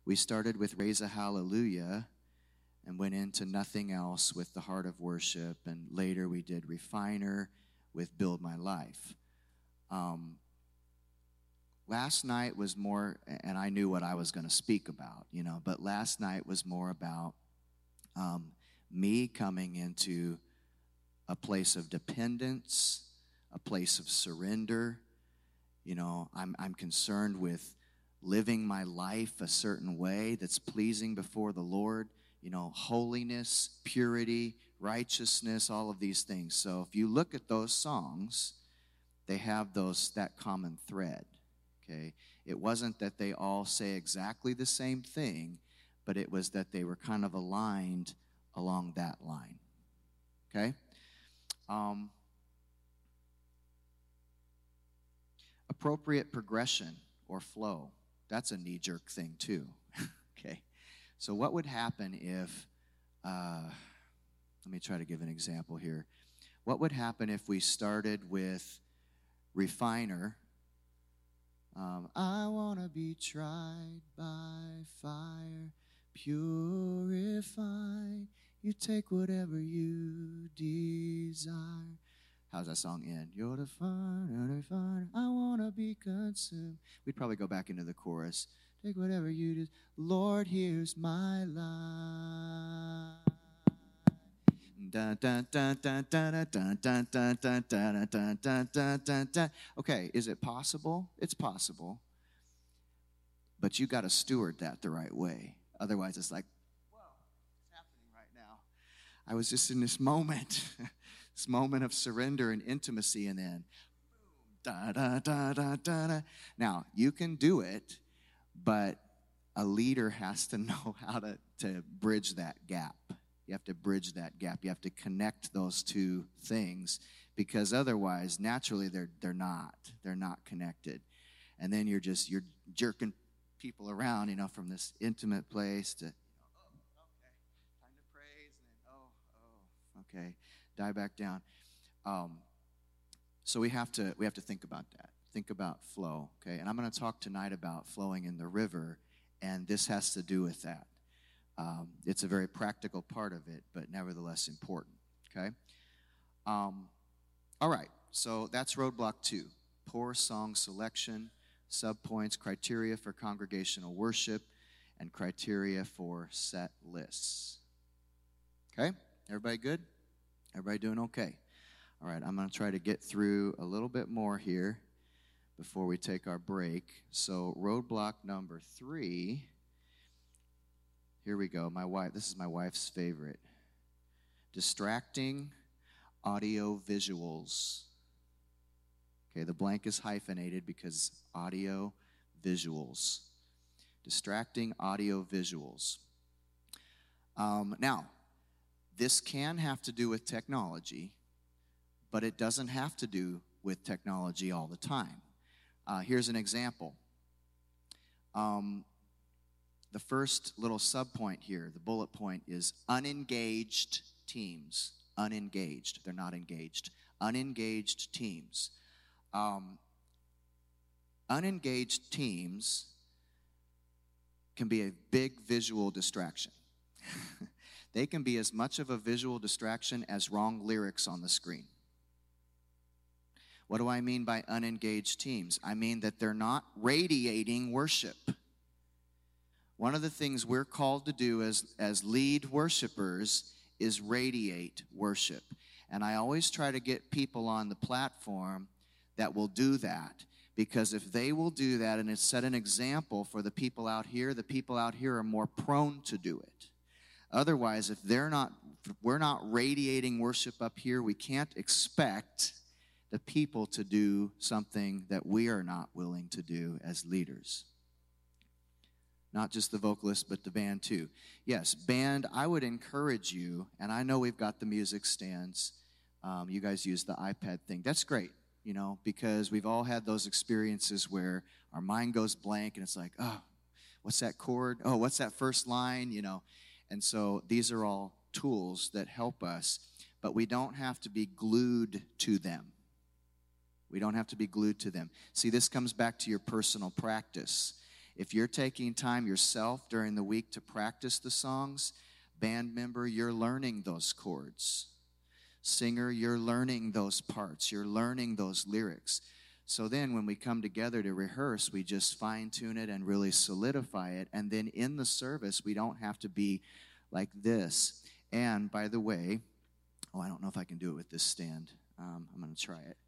We started with Raise a Hallelujah and went into Nothing Else with the Heart of Worship, and later we did Refiner with Build My Life. Um, last night was more, and I knew what I was going to speak about, you know, but last night was more about um, me coming into a place of dependence, a place of surrender. You know, I'm, I'm concerned with living my life a certain way that's pleasing before the Lord. You know, holiness, purity, righteousness, all of these things. So if you look at those songs, they have those that common thread. Okay, it wasn't that they all say exactly the same thing, but it was that they were kind of aligned along that line. Okay. Um, appropriate progression or flow. That's a knee jerk thing, too. okay. So, what would happen if, uh, let me try to give an example here. What would happen if we started with refiner? Um, I want to be tried by fire, purified. You take whatever you desire how's that song end? You're the fire, fire, I wanna be consumed. We'd probably go back into the chorus. Take whatever you do. Lord, here's my life. Okay, is it possible? It's possible. But you got to steward that the right way. Otherwise, it's like, whoa, it's happening right now? I was just in this moment this moment of surrender and intimacy, and then da da da da da da. Now, you can do it, but a leader has to know how to, to bridge that gap. You have to bridge that gap. You have to connect those two things because otherwise, naturally, they're, they're not. They're not connected. And then you're just, you're jerking people around, you know, from this intimate place to, oh, okay, time to praise, and then, oh, oh, okay, die back down. Um, so we have to we have to think about that. Think about flow, okay? And I'm going to talk tonight about flowing in the river, and this has to do with that. Um, it's a very practical part of it, but nevertheless important, okay? Um, all right, so that's roadblock two poor song selection, subpoints, criteria for congregational worship, and criteria for set lists. Okay? Everybody good? Everybody doing okay? All right, I'm going to try to get through a little bit more here before we take our break. So, roadblock number three. Here we go. My wife, this is my wife's favorite. Distracting audio visuals. Okay, the blank is hyphenated because audio visuals. Distracting audio visuals. Um, now, this can have to do with technology, but it doesn't have to do with technology all the time. Uh, here's an example. Um, the first little subpoint here, the bullet point, is unengaged teams, unengaged. They're not engaged. Unengaged teams. Um, unengaged teams can be a big visual distraction. they can be as much of a visual distraction as wrong lyrics on the screen. What do I mean by unengaged teams? I mean that they're not radiating worship. One of the things we're called to do as, as lead worshipers is radiate worship. And I always try to get people on the platform that will do that. Because if they will do that and it's set an example for the people out here, the people out here are more prone to do it. Otherwise, if they're not, if we're not radiating worship up here, we can't expect the people to do something that we are not willing to do as leaders. Not just the vocalist, but the band too. Yes, band, I would encourage you, and I know we've got the music stands. Um, you guys use the iPad thing. That's great, you know, because we've all had those experiences where our mind goes blank and it's like, oh, what's that chord? Oh, what's that first line? You know, and so these are all tools that help us, but we don't have to be glued to them. We don't have to be glued to them. See, this comes back to your personal practice. If you're taking time yourself during the week to practice the songs, band member, you're learning those chords. Singer, you're learning those parts, you're learning those lyrics. So then, when we come together to rehearse, we just fine tune it and really solidify it. And then in the service, we don't have to be like this. And by the way, oh, I don't know if I can do it with this stand. Um, I'm going to try it.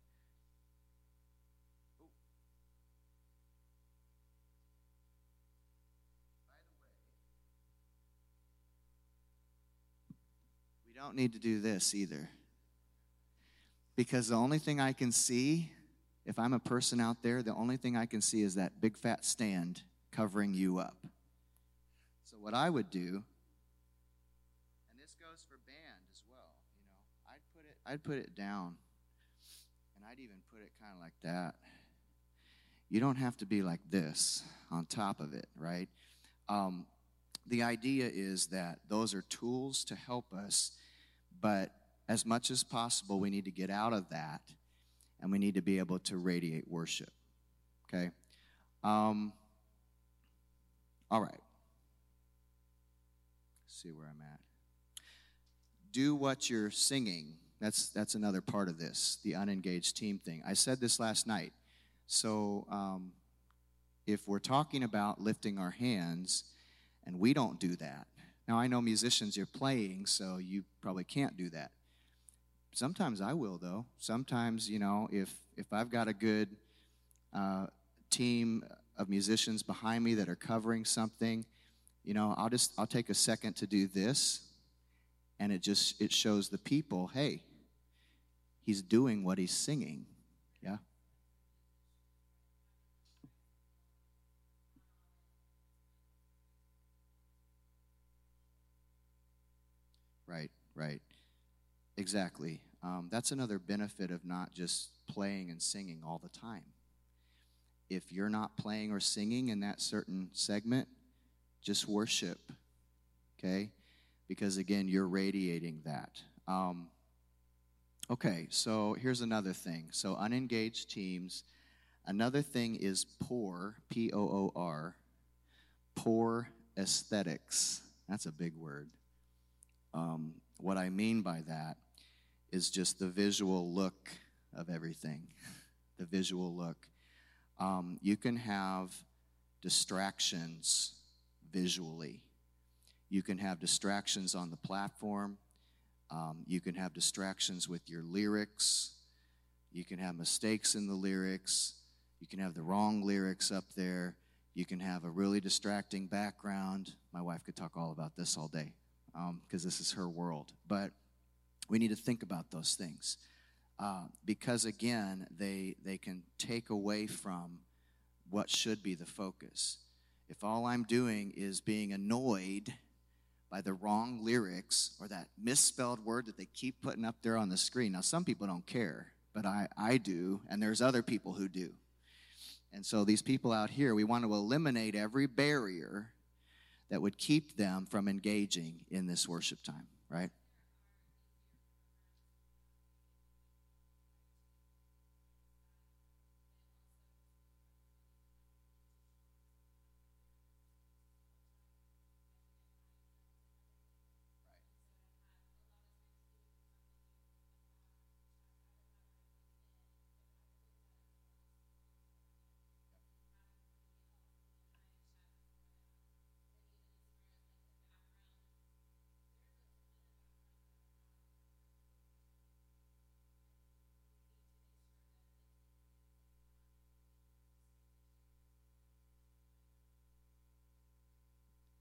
We don't need to do this either. Because the only thing I can see, if I'm a person out there, the only thing I can see is that big fat stand covering you up. So, what I would do, and this goes for band as well, you know, I'd put it, I'd put it down, and I'd even put it kind of like that. You don't have to be like this on top of it, right? Um, the idea is that those are tools to help us, but as much as possible, we need to get out of that and we need to be able to radiate worship. Okay? Um, all right. Let's see where I'm at. Do what you're singing. That's, that's another part of this, the unengaged team thing. I said this last night. So, um, if we're talking about lifting our hands and we don't do that, now I know musicians you're playing, so you probably can't do that. Sometimes I will, though. Sometimes, you know, if if I've got a good uh, team of musicians behind me that are covering something, you know, I'll just I'll take a second to do this, and it just it shows the people, hey, he's doing what he's singing. Yeah. Right, right. Exactly. Um, that's another benefit of not just playing and singing all the time. If you're not playing or singing in that certain segment, just worship, okay? Because again, you're radiating that. Um, okay, so here's another thing. So, unengaged teams. Another thing is poor, P O O R, poor aesthetics. That's a big word. Um, what I mean by that is just the visual look of everything, the visual look. Um, you can have distractions visually. You can have distractions on the platform. Um, you can have distractions with your lyrics. You can have mistakes in the lyrics. You can have the wrong lyrics up there. You can have a really distracting background. My wife could talk all about this all day because um, this is her world. But we need to think about those things uh, because, again, they, they can take away from what should be the focus. If all I'm doing is being annoyed by the wrong lyrics or that misspelled word that they keep putting up there on the screen, now some people don't care, but I, I do, and there's other people who do. And so these people out here, we want to eliminate every barrier that would keep them from engaging in this worship time, right?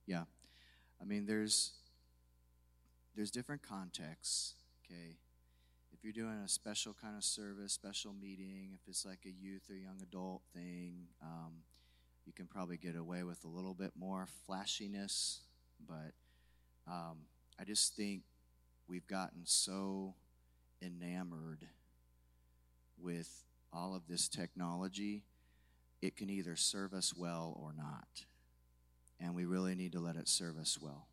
Yeah. I mean, there's there's different contexts. Okay. If you're doing a special kind of service, special meeting, if it's like a youth or young adult thing, um, you can probably get away with a little bit more flashiness. But um, I just think we've gotten so enamored with all of this technology, it can either serve us well or not. And we really need to let it serve us well.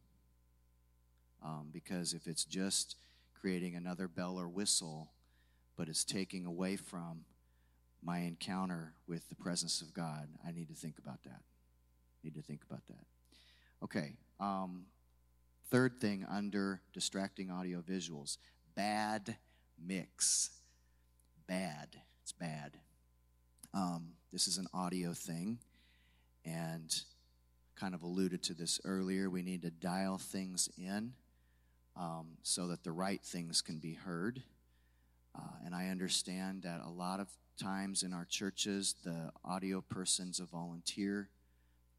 Um, because if it's just creating another bell or whistle, but it's taking away from my encounter with the presence of God, I need to think about that. Need to think about that. Okay. Um, third thing under distracting audio visuals bad mix. Bad. It's bad. Um, this is an audio thing, and kind of alluded to this earlier. We need to dial things in um, so that the right things can be heard. Uh, and I understand that a lot of times in our churches, the audio person's a volunteer.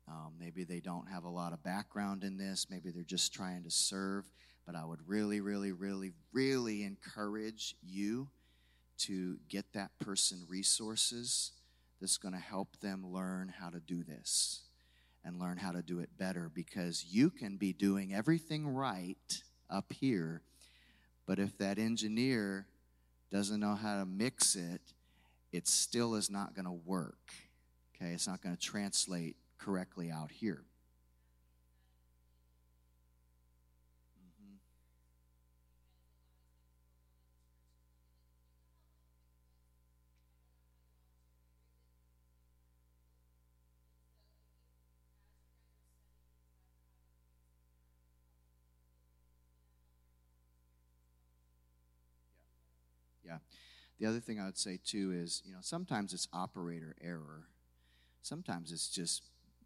Um, maybe they don't have a lot of background in this. Maybe they're just trying to serve. But I would really, really, really, really encourage you to get that person resources that's going to help them learn how to do this and learn how to do it better because you can be doing everything right up here, but if that engineer doesn't know how to mix it, it still is not going to work. Okay, it's not going to translate correctly out here. The other thing I would say too is, you know, sometimes it's operator error. Sometimes it's just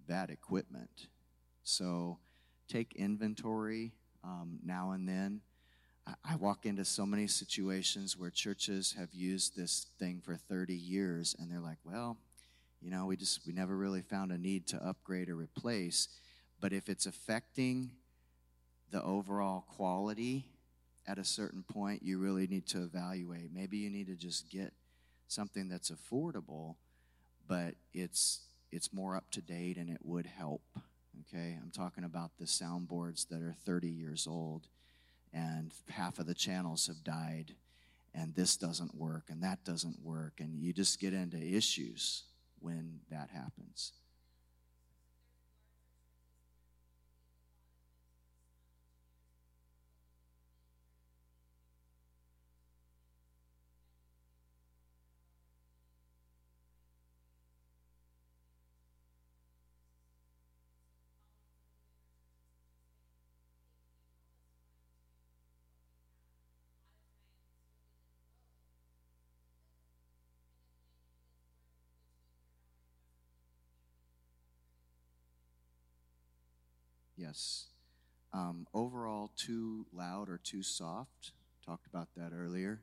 bad equipment. So take inventory um, now and then. I, I walk into so many situations where churches have used this thing for 30 years and they're like, well, you know, we just, we never really found a need to upgrade or replace. But if it's affecting the overall quality at a certain point, you really need to evaluate. Maybe you need to just get something that's affordable, but it's it's more up to date and it would help. Okay, I'm talking about the soundboards that are 30 years old, and half of the channels have died, and this doesn't work, and that doesn't work, and you just get into issues when that happens. Yes. Um, overall, too loud or too soft. Talked about that earlier.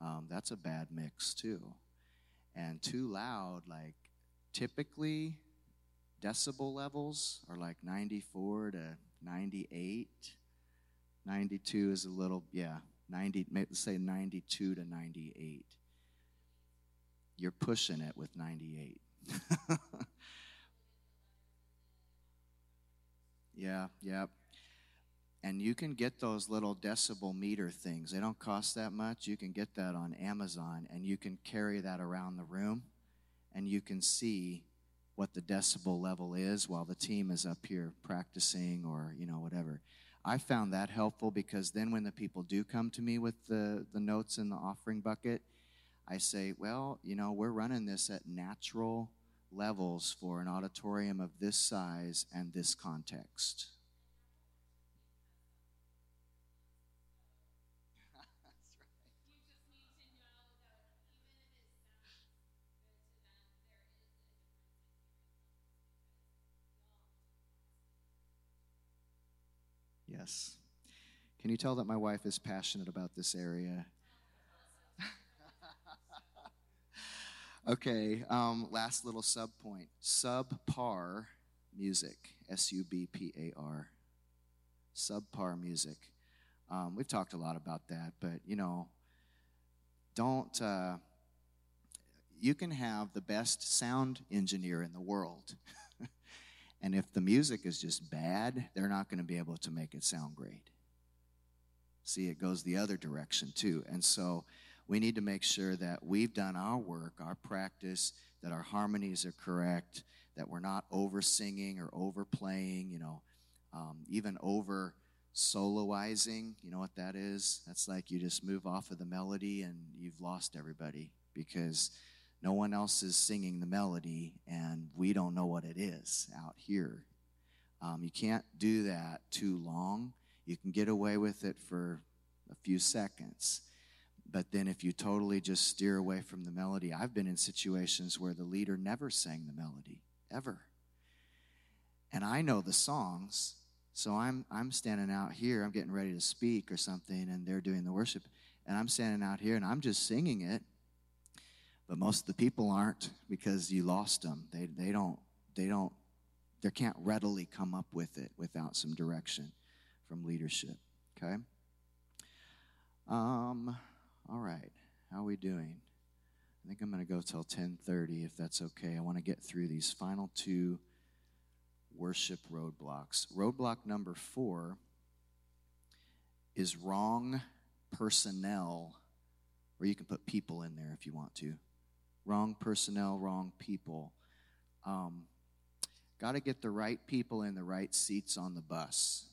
Um, that's a bad mix, too. And too loud, like typically, decibel levels are like 94 to 98. 92 is a little, yeah, 90, let's say 92 to 98. You're pushing it with 98. Yeah, yeah. And you can get those little decibel meter things. They don't cost that much. You can get that on Amazon and you can carry that around the room and you can see what the decibel level is while the team is up here practicing or, you know, whatever. I found that helpful because then when the people do come to me with the, the notes in the offering bucket, I say, well, you know, we're running this at natural levels for an auditorium of this size and this context. Yes. Can you tell that my wife is passionate about this area? Okay, um, last little sub point. Subpar music, S U B P A R. Subpar music. Um, we've talked a lot about that, but you know, don't. Uh, you can have the best sound engineer in the world. and if the music is just bad, they're not going to be able to make it sound great. See, it goes the other direction too. And so we need to make sure that we've done our work, our practice, that our harmonies are correct, that we're not over singing or overplaying, you know, um, even over soloizing. You know what that is? That's like you just move off of the melody and you've lost everybody because no one else is singing the melody and we don't know what it is out here. Um, you can't do that too long. You can get away with it for a few seconds. But then, if you totally just steer away from the melody, I've been in situations where the leader never sang the melody, ever. And I know the songs, so I'm, I'm standing out here, I'm getting ready to speak or something, and they're doing the worship. And I'm standing out here and I'm just singing it. But most of the people aren't because you lost them. They, they don't, they don't, they can't readily come up with it without some direction from leadership. Okay? Um, all right. How are we doing? I think I'm going to go till 10:30 if that's okay. I want to get through these final two worship roadblocks. Roadblock number 4 is wrong personnel or you can put people in there if you want to. Wrong personnel, wrong people. Um, Got to get the right people in the right seats on the bus.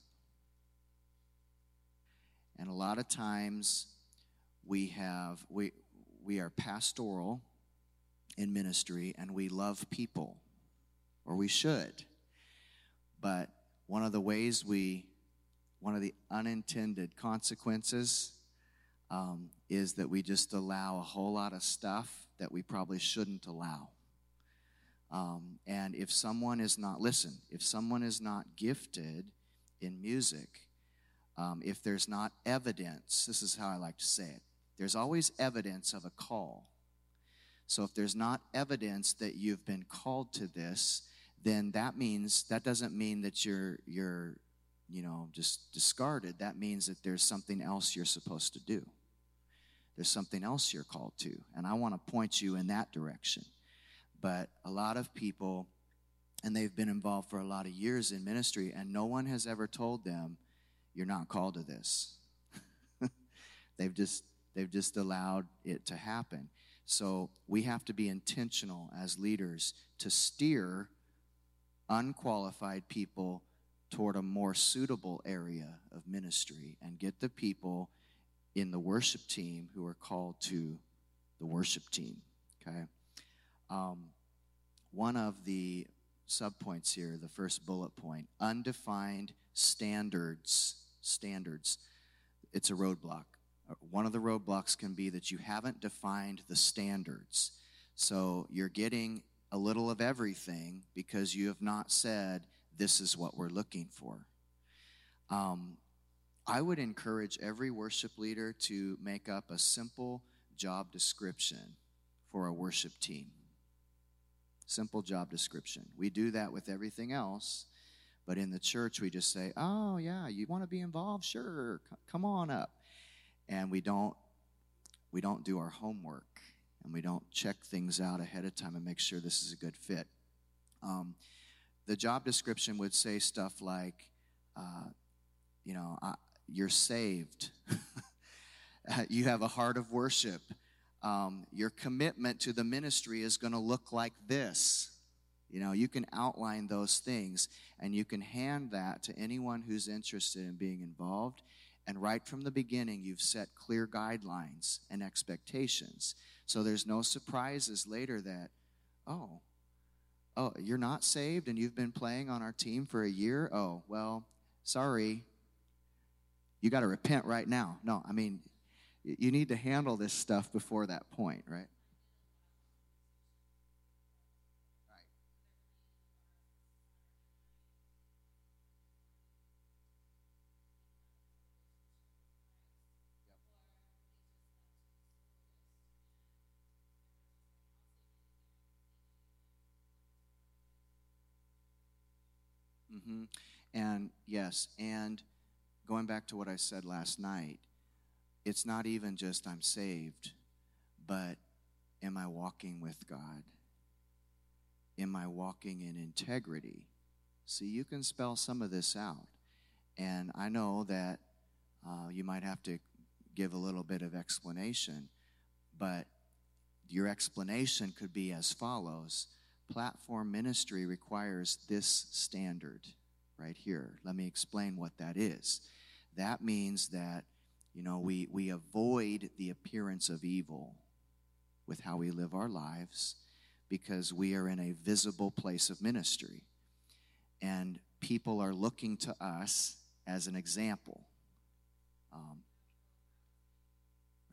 And a lot of times we have we we are pastoral in ministry and we love people or we should. But one of the ways we one of the unintended consequences um, is that we just allow a whole lot of stuff that we probably shouldn't allow. Um, and if someone is not, listen, if someone is not gifted in music, um, if there's not evidence, this is how I like to say it there's always evidence of a call. So if there's not evidence that you've been called to this, then that means that doesn't mean that you're you're you know just discarded. That means that there's something else you're supposed to do. There's something else you're called to, and I want to point you in that direction. But a lot of people and they've been involved for a lot of years in ministry and no one has ever told them you're not called to this. they've just they've just allowed it to happen. So we have to be intentional as leaders to steer unqualified people toward a more suitable area of ministry and get the people in the worship team who are called to the worship team. Okay. Um, one of the subpoints here, the first bullet point, undefined standards. Standards. It's a roadblock. One of the roadblocks can be that you haven't defined the standards. So you're getting a little of everything because you have not said, this is what we're looking for. Um, I would encourage every worship leader to make up a simple job description for a worship team. Simple job description. We do that with everything else, but in the church we just say, "Oh yeah, you want to be involved? Sure, come on up." And we don't we don't do our homework and we don't check things out ahead of time and make sure this is a good fit. Um, the job description would say stuff like, uh, you know, I, you're saved. you have a heart of worship. Um, your commitment to the ministry is going to look like this. You know, you can outline those things and you can hand that to anyone who's interested in being involved. And right from the beginning, you've set clear guidelines and expectations. So there's no surprises later that, oh, oh, you're not saved and you've been playing on our team for a year? Oh, well, sorry. You got to repent right now. No, I mean, you need to handle this stuff before that point, right? And yes, and going back to what I said last night, it's not even just I'm saved, but am I walking with God? Am I walking in integrity? See, you can spell some of this out. And I know that uh, you might have to give a little bit of explanation, but your explanation could be as follows Platform ministry requires this standard right here. Let me explain what that is. That means that, you know, we, we avoid the appearance of evil with how we live our lives because we are in a visible place of ministry. And people are looking to us as an example. Um,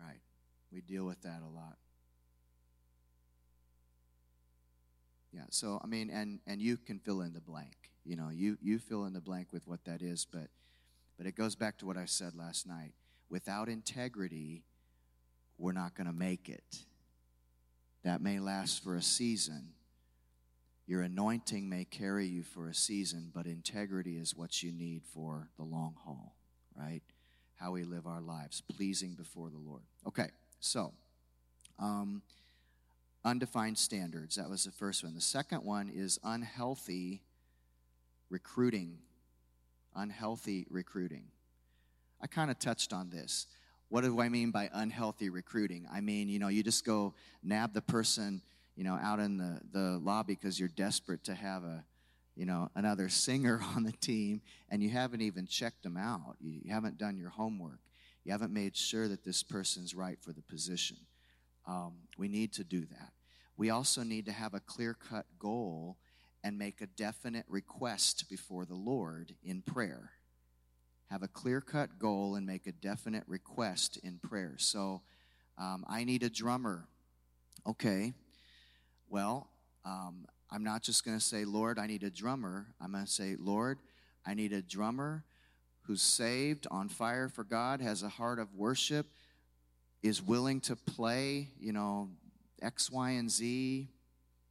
right. We deal with that a lot. Yeah, so I mean, and and you can fill in the blank. You know, you you fill in the blank with what that is, but but it goes back to what I said last night. Without integrity, we're not going to make it. That may last for a season. Your anointing may carry you for a season, but integrity is what you need for the long haul, right? How we live our lives, pleasing before the Lord. Okay, so um, undefined standards. That was the first one. The second one is unhealthy recruiting. Unhealthy recruiting. I kind of touched on this. What do I mean by unhealthy recruiting? I mean, you know, you just go nab the person, you know, out in the, the lobby because you're desperate to have a, you know, another singer on the team and you haven't even checked them out. You, haven't done your homework. You haven't made sure that this person's right for the position. Um, we need to do that. We also need to have a clear cut goal and make a definite request before the Lord in prayer. Have a clear cut goal and make a definite request in prayer. So, um, I need a drummer. Okay. Well, um, I'm not just going to say, Lord, I need a drummer. I'm going to say, Lord, I need a drummer who's saved, on fire for God, has a heart of worship, is willing to play, you know, X, Y, and Z,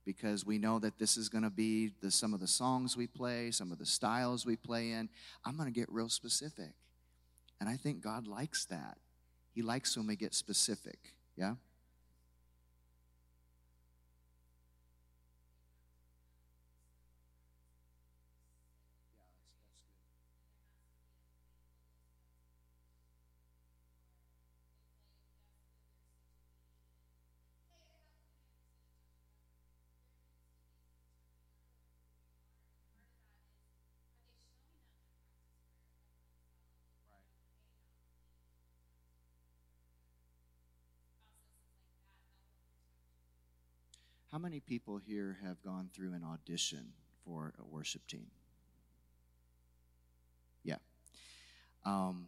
because we know that this is going to be the, some of the songs we play, some of the styles we play in. I'm going to get real specific. And I think God likes that. He likes when we get specific. Yeah? How many people here have gone through an audition for a worship team? Yeah. Um,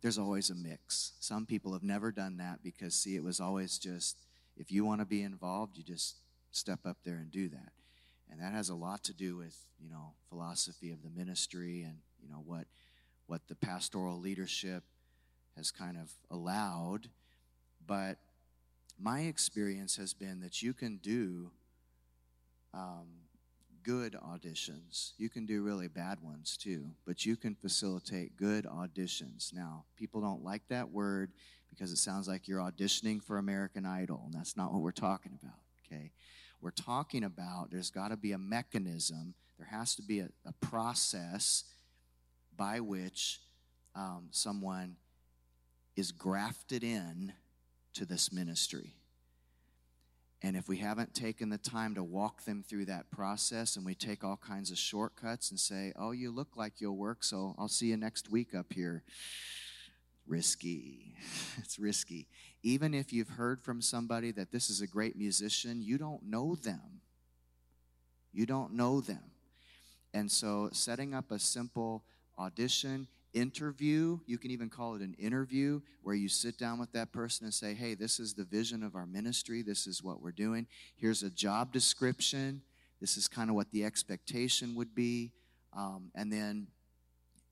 there's always a mix. Some people have never done that because, see, it was always just if you want to be involved, you just step up there and do that. And that has a lot to do with, you know, philosophy of the ministry and, you know, what what the pastoral leadership has kind of allowed. But my experience has been that you can do um, good auditions. You can do really bad ones too, but you can facilitate good auditions. Now, people don't like that word because it sounds like you're auditioning for American Idol, and that's not what we're talking about, okay? We're talking about there's got to be a mechanism, there has to be a, a process by which um, someone is grafted in to this ministry. And if we haven't taken the time to walk them through that process and we take all kinds of shortcuts and say, oh, you look like you'll work, so I'll see you next week up here. Risky. It's risky. Even if you've heard from somebody that this is a great musician, you don't know them. You don't know them. And so setting up a simple audition, interview, you can even call it an interview, where you sit down with that person and say, hey, this is the vision of our ministry, this is what we're doing, here's a job description, this is kind of what the expectation would be, um, and then,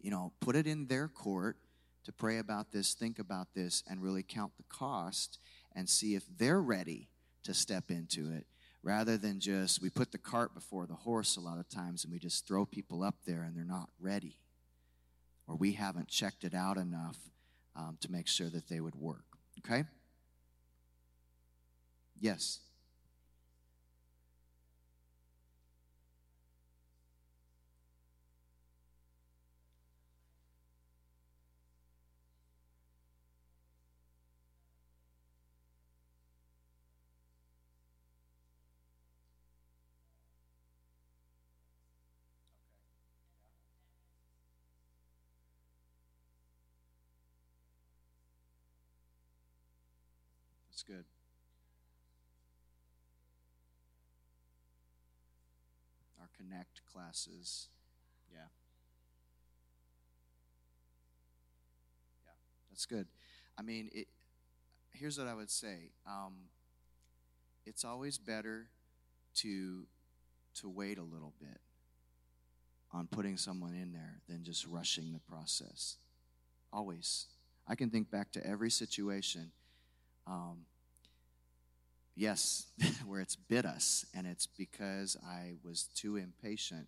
you know, put it in their court to pray about this, think about this, and really count the cost and see if they're ready to step into it rather than just, we put the cart before the horse a lot of times and we just throw people up there and they're not ready. Or we haven't checked it out enough um, to make sure that they would work. Okay? Yes. Good. Our Connect classes. Yeah. Yeah, that's good. I mean, it, here's what I would say. Um, it's always better to to wait a little bit on putting someone in there than just rushing the process. Always. I can think back to every situation um, yes, where it's bit us, and it's because I was too impatient.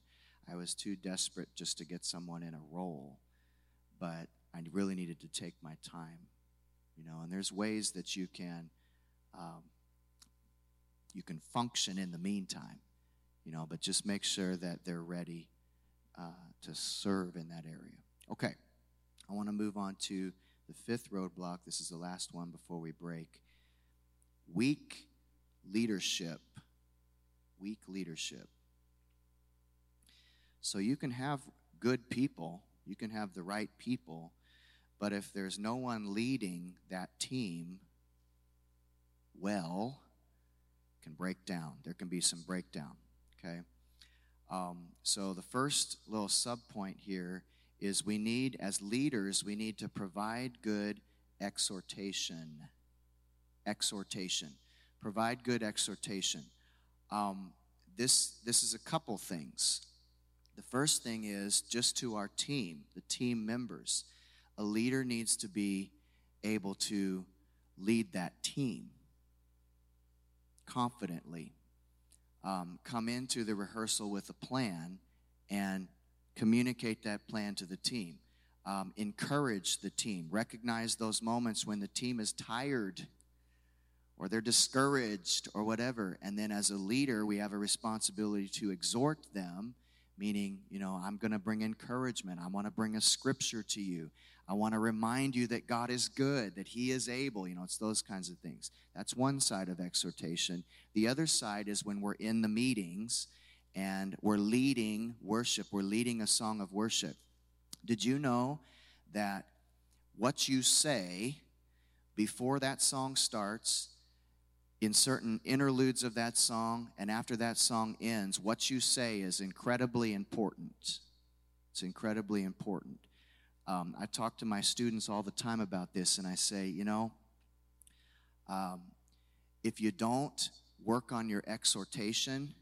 I was too desperate just to get someone in a role, but I really needed to take my time, you know. And there's ways that you can um, you can function in the meantime, you know, but just make sure that they're ready uh, to serve in that area. Okay, I want to move on to the fifth roadblock. This is the last one before we break. Weak leadership. Weak leadership. So you can have good people, you can have the right people, but if there's no one leading that team well, can break down. There can be some breakdown. Okay. Um, so the first little sub point here is we need, as leaders, we need to provide good exhortation. Exhortation. Provide good exhortation. Um, this, this is a couple things. The first thing is just to our team, the team members. A leader needs to be able to lead that team confidently. Um, come into the rehearsal with a plan and communicate that plan to the team. Um, encourage the team. Recognize those moments when the team is tired or they're discouraged or whatever. And then as a leader, we have a responsibility to exhort them, meaning, you know, I'm going to bring encouragement. I want to bring a scripture to you. I want to remind you that God is good, that He is able. You know, it's those kinds of things. That's one side of exhortation. The other side is when we're in the meetings and we're leading worship, we're leading a song of worship. Did you know that what you say before that song starts, in certain interludes of that song, and after that song ends, what you say is incredibly important. It's incredibly important. Um, I talk to my students all the time about this, and I say, you know, um, if you don't work on your exhortation,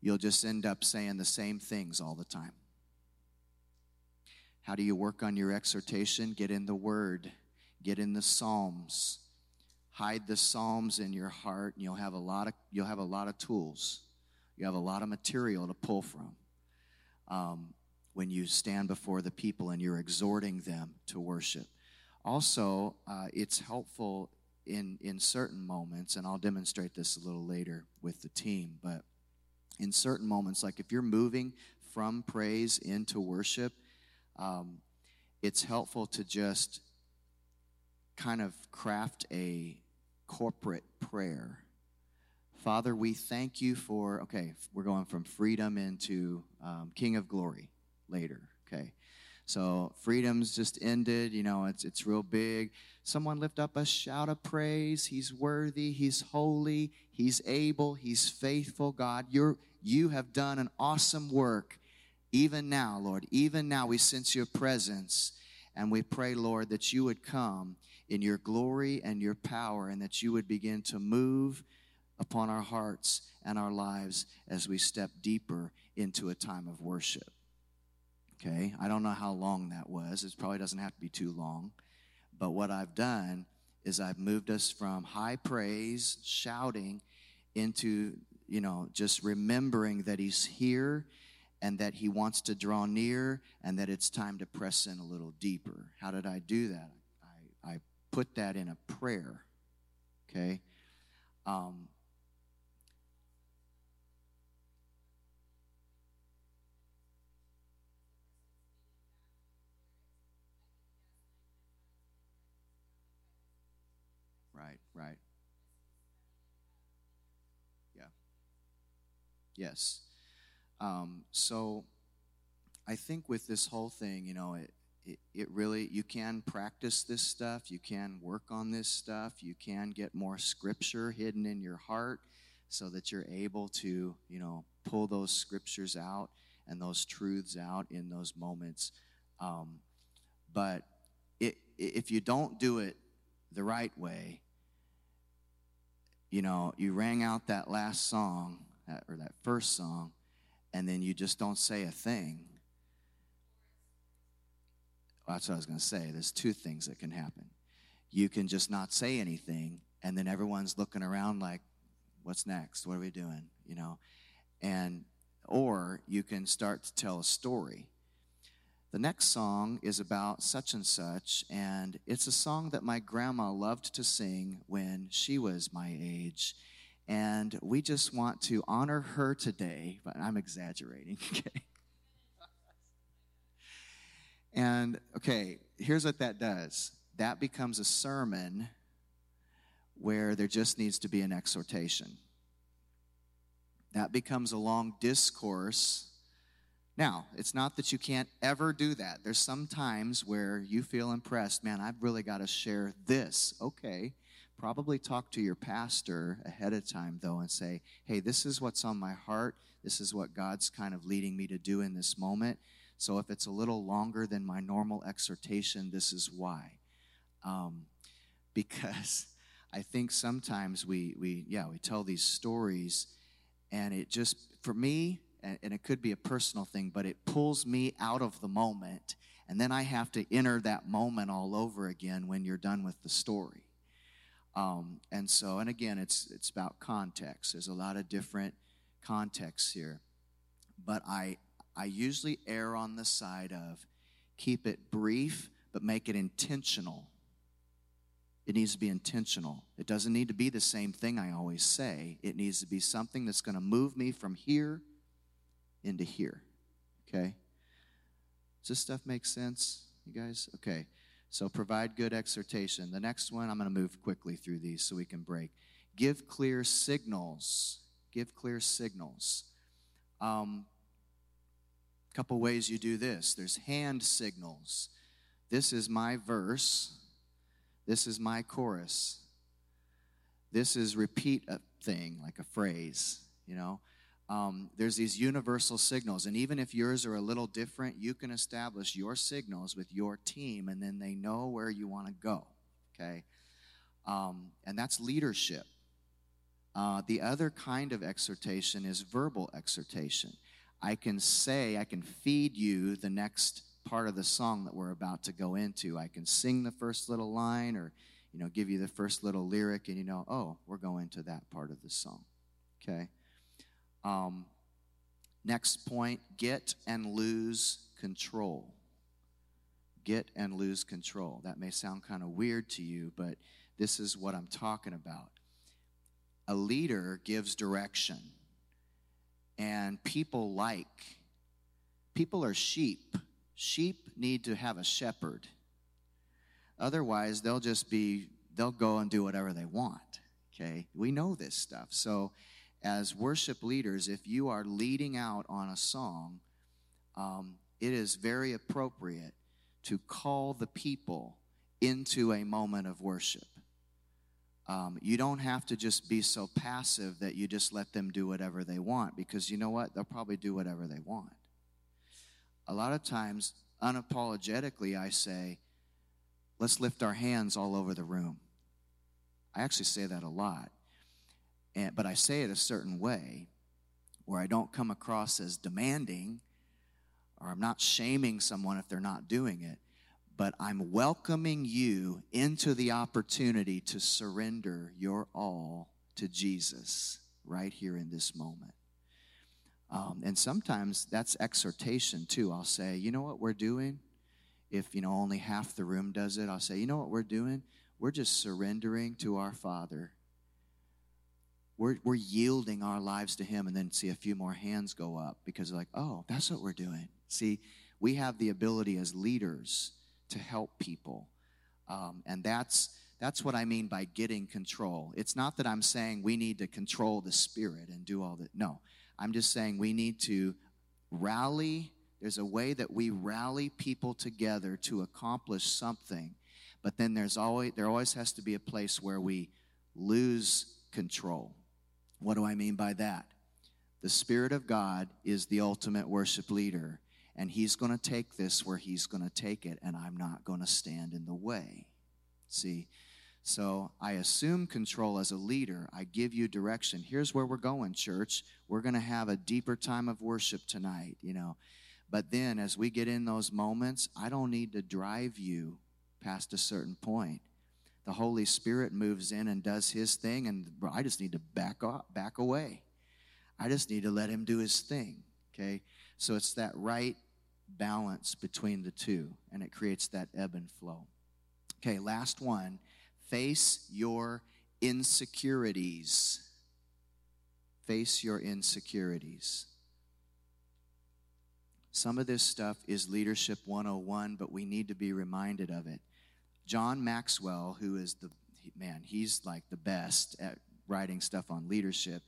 you'll just end up saying the same things all the time. How do you work on your exhortation? Get in the Word, get in the Psalms, hide the Psalms in your heart, and you'll have a lot of you'll have a lot of tools. You have a lot of material to pull from um, when you stand before the people and you're exhorting them to worship. Also, uh, it's helpful in in certain moments, and I'll demonstrate this a little later with the team, but in certain moments, like if you're moving from praise into worship, um, it's helpful to just kind of craft a corporate prayer. Father, we thank you for, okay, we're going from freedom into um, King of Glory later, okay? So freedom's just ended, you know, it's, it's real big. Someone lift up a shout of praise. He's worthy, he's holy, he's able, he's faithful. God, you're, you have done an awesome work. Even now, Lord, even now we sense your presence. And we pray, Lord, that you would come in your glory and your power and that you would begin to move upon our hearts and our lives as we step deeper into a time of worship. Okay, I don't know how long that was. It probably doesn't have to be too long. But what I've done is I've moved us from high praise, shouting, into, you know, just remembering that He's here and that He wants to draw near and that it's time to press in a little deeper. How did I do that? Put that in a prayer, okay? Um, right, right. Yeah. Yes. Um, so I think with this whole thing, you know, it, it, it really, you can practice this stuff, you can work on this stuff, you can get more scripture hidden in your heart so that you're able to, you know, pull those scriptures out and those truths out in those moments. Um, but it, if you don't do it the right way, you know, you rang out that last song or that first song, and then you just don't say a thing. That's what I was going to say. There's two things that can happen. You can just not say anything, and then everyone's looking around like, "What's next? What are we doing?" You know, and or you can start to tell a story. The next song is about such and such, and it's a song that my grandma loved to sing when she was my age. And we just want to honor her today, but I'm exaggerating, okay? And, okay, here's what that does that becomes a sermon where there just needs to be an exhortation. That becomes a long discourse now, it's not that you can't ever do that. There's some times where you feel impressed, man, I've really got to share this. Okay. Probably talk to your pastor ahead of time, though, and say, hey, this is what's on my heart. This is what God's kind of leading me to do in this moment. So if it's a little longer than my normal exhortation, this is why. Um, because I think sometimes we, we, yeah, we tell these stories, and it just, for me, and, it could be a personal thing, but it pulls me out of the moment. And then I have to enter that moment all over again when you're done with the story. Um, and so, and again, it's it's about context. There's a lot of different contexts here, but I I usually err on the side of keep it brief, but make it intentional. It needs to be intentional. It doesn't need to be the same thing I always say. It needs to be something that's going to move me from here into here. Okay? Does this stuff make sense, you guys? Okay. So provide good exhortation. The next one, I'm going to move quickly through these so we can break. Give clear signals. Give clear signals. Um, couple ways you do this. There's hand signals. This is my verse. This is my chorus. This is repeat a thing, like a phrase, you know um, there's these universal signals. And even if yours are a little different, you can establish your signals with your team, and then they know where you want to go. Okay? Um, and that's leadership. Uh, the other kind of exhortation is verbal exhortation. I can say, I can feed you the next part of the song that we're about to go into. I can sing the first little line or, you know, give you the first little lyric, and you know, oh, we're going to that part of the song. Okay? Um, next point get and lose control. Get and lose control. That may sound kind of weird to you, but this is what I'm talking about. A leader gives direction, and people like, people are sheep. Sheep need to have a shepherd. Otherwise, they'll just be, they'll go and do whatever they want. Okay? We know this stuff. So, as worship leaders, if you are leading out on a song, um, it is very appropriate to call the people into a moment of worship. Um, you don't have to just be so passive that you just let them do whatever they want because you know what? They'll probably do whatever they want. A lot of times, unapologetically, I say, let's lift our hands all over the room. I actually say that a lot and, but I say it a certain way where I don't come across as demanding or I'm not shaming someone if they're not doing it, but I'm welcoming you into the opportunity to surrender your all to Jesus right here in this moment. Um, and sometimes that's exhortation too. I'll say, you know what we're doing? If you know only half the room does it, I'll say, you know what we're doing? We're just surrendering to our Father. We're, we're yielding our lives to Him, and then see a few more hands go up because, like, oh, that's what we're doing. See, we have the ability as leaders to help people, um, and that's that's what I mean by getting control. It's not that I'm saying we need to control the Spirit and do all that. No, I'm just saying we need to rally. There's a way that we rally people together to accomplish something, but then there's always there always has to be a place where we lose control. What do I mean by that? The Spirit of God is the ultimate worship leader, and He's going to take this where He's going to take it, and I'm not going to stand in the way. See? So I assume control as a leader. I give you direction. Here's where we're going, church. We're going to have a deeper time of worship tonight, you know. But then as we get in those moments, I don't need to drive you past a certain point. The Holy Spirit moves in and does his thing, and I just need to back off, back away. I just need to let him do his thing. Okay? So it's that right balance between the two, and it creates that ebb and flow. Okay, last one. Face your insecurities. Face your insecurities. Some of this stuff is leadership 101, but we need to be reminded of it. John Maxwell, who is the man, he's like the best at writing stuff on leadership.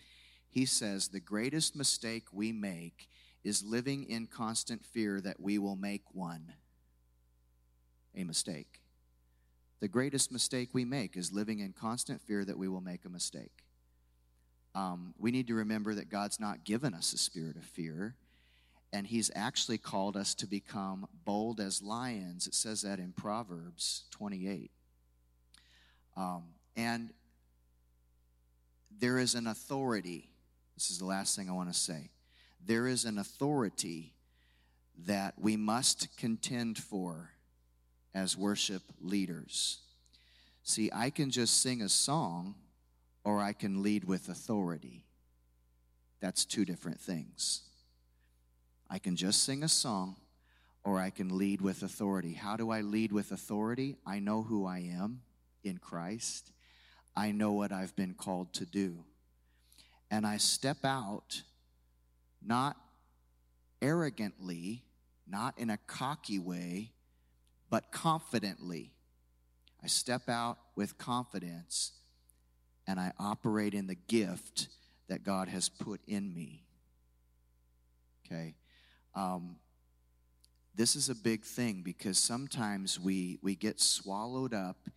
He says the greatest mistake we make is living in constant fear that we will make one a mistake. The greatest mistake we make is living in constant fear that we will make a mistake. Um, we need to remember that God's not given us a spirit of fear, and He's actually called us to become bold as lions. It says that in Proverbs 28. Um, and there is an authority. This is the last thing I want to say. There is an authority that we must contend for as worship leaders. See, I can just sing a song or I can lead with authority. That's two different things. I can just sing a song or I can lead with authority. How do I lead with authority? I know who I am in Christ, I know what I've been called to do. And I step out not arrogantly, not in a cocky way, but confidently. I step out with confidence and I operate in the gift that God has put in me. Okay? Um, this is a big thing because sometimes we, we get swallowed up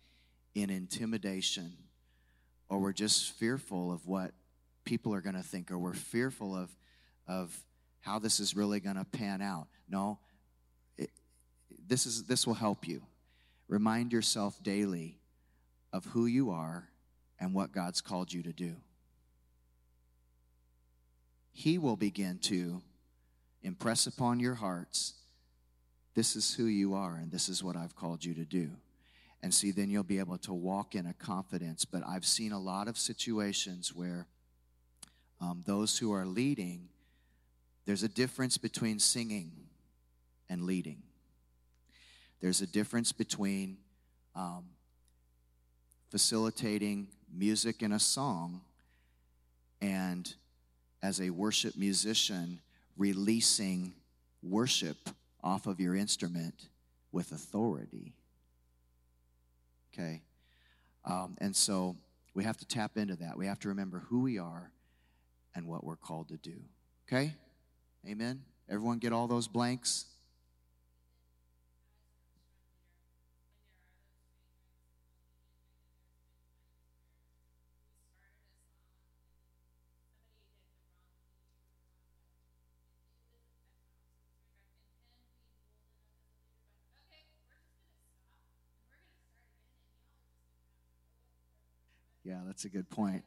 in intimidation or we're just fearful of what people are going to think or we're fearful of, of how this is really going to pan out. No, it, this, is, this will help you. Remind yourself daily of who you are and what God's called you to do. He will begin to impress upon your hearts this is who you are and this is what I've called you to do. And see, then you'll be able to walk in a confidence. But I've seen a lot of situations where um, those who are leading, there's a difference between singing and leading. There's a difference between um, facilitating music in a song and as a worship musician releasing worship off of your instrument with authority. Okay? Um, and so we have to tap into that. We have to remember who we are and what we're called to do. Okay amen everyone get all those blanks Yeah, that's a good point.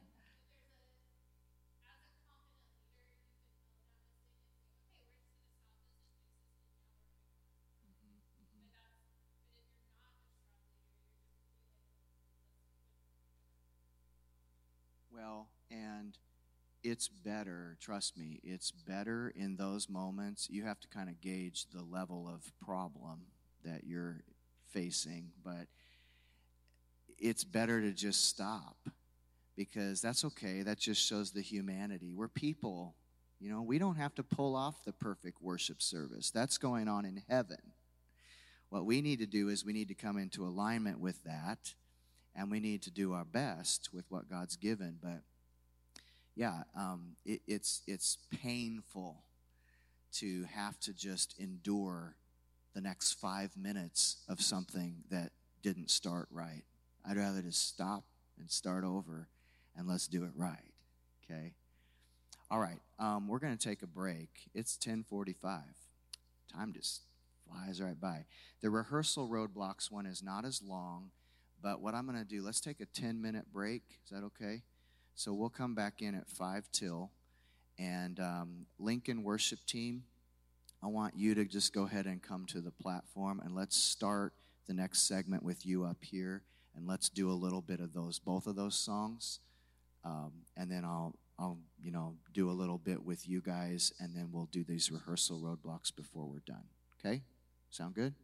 It's better, trust me, it's better in those moments. You have to kind of gauge the level of problem that you're facing, but it's better to just stop because that's okay. That just shows the humanity. We're people. You know, we don't have to pull off the perfect worship service. That's going on in heaven. What we need to do is we need to come into alignment with that and we need to do our best with what God's given. But yeah, um, it, it's it's painful to have to just endure the next five minutes of something that didn't start right. I'd rather just stop and start over, and let's do it right. Okay. All right. Um, we're going to take a break. It's 10:45. Time just flies right by. The rehearsal roadblocks one is not as long, but what I'm going to do, let's take a 10 minute break. Is that okay? So we'll come back in at 5 till. And um, Lincoln worship team, I want you to just go ahead and come to the platform and let's start the next segment with you up here. And let's do a little bit of those, both of those songs. Um, and then I'll, I'll, you know, do a little bit with you guys, and then we'll do these rehearsal roadblocks before we're done. Okay? Sound good?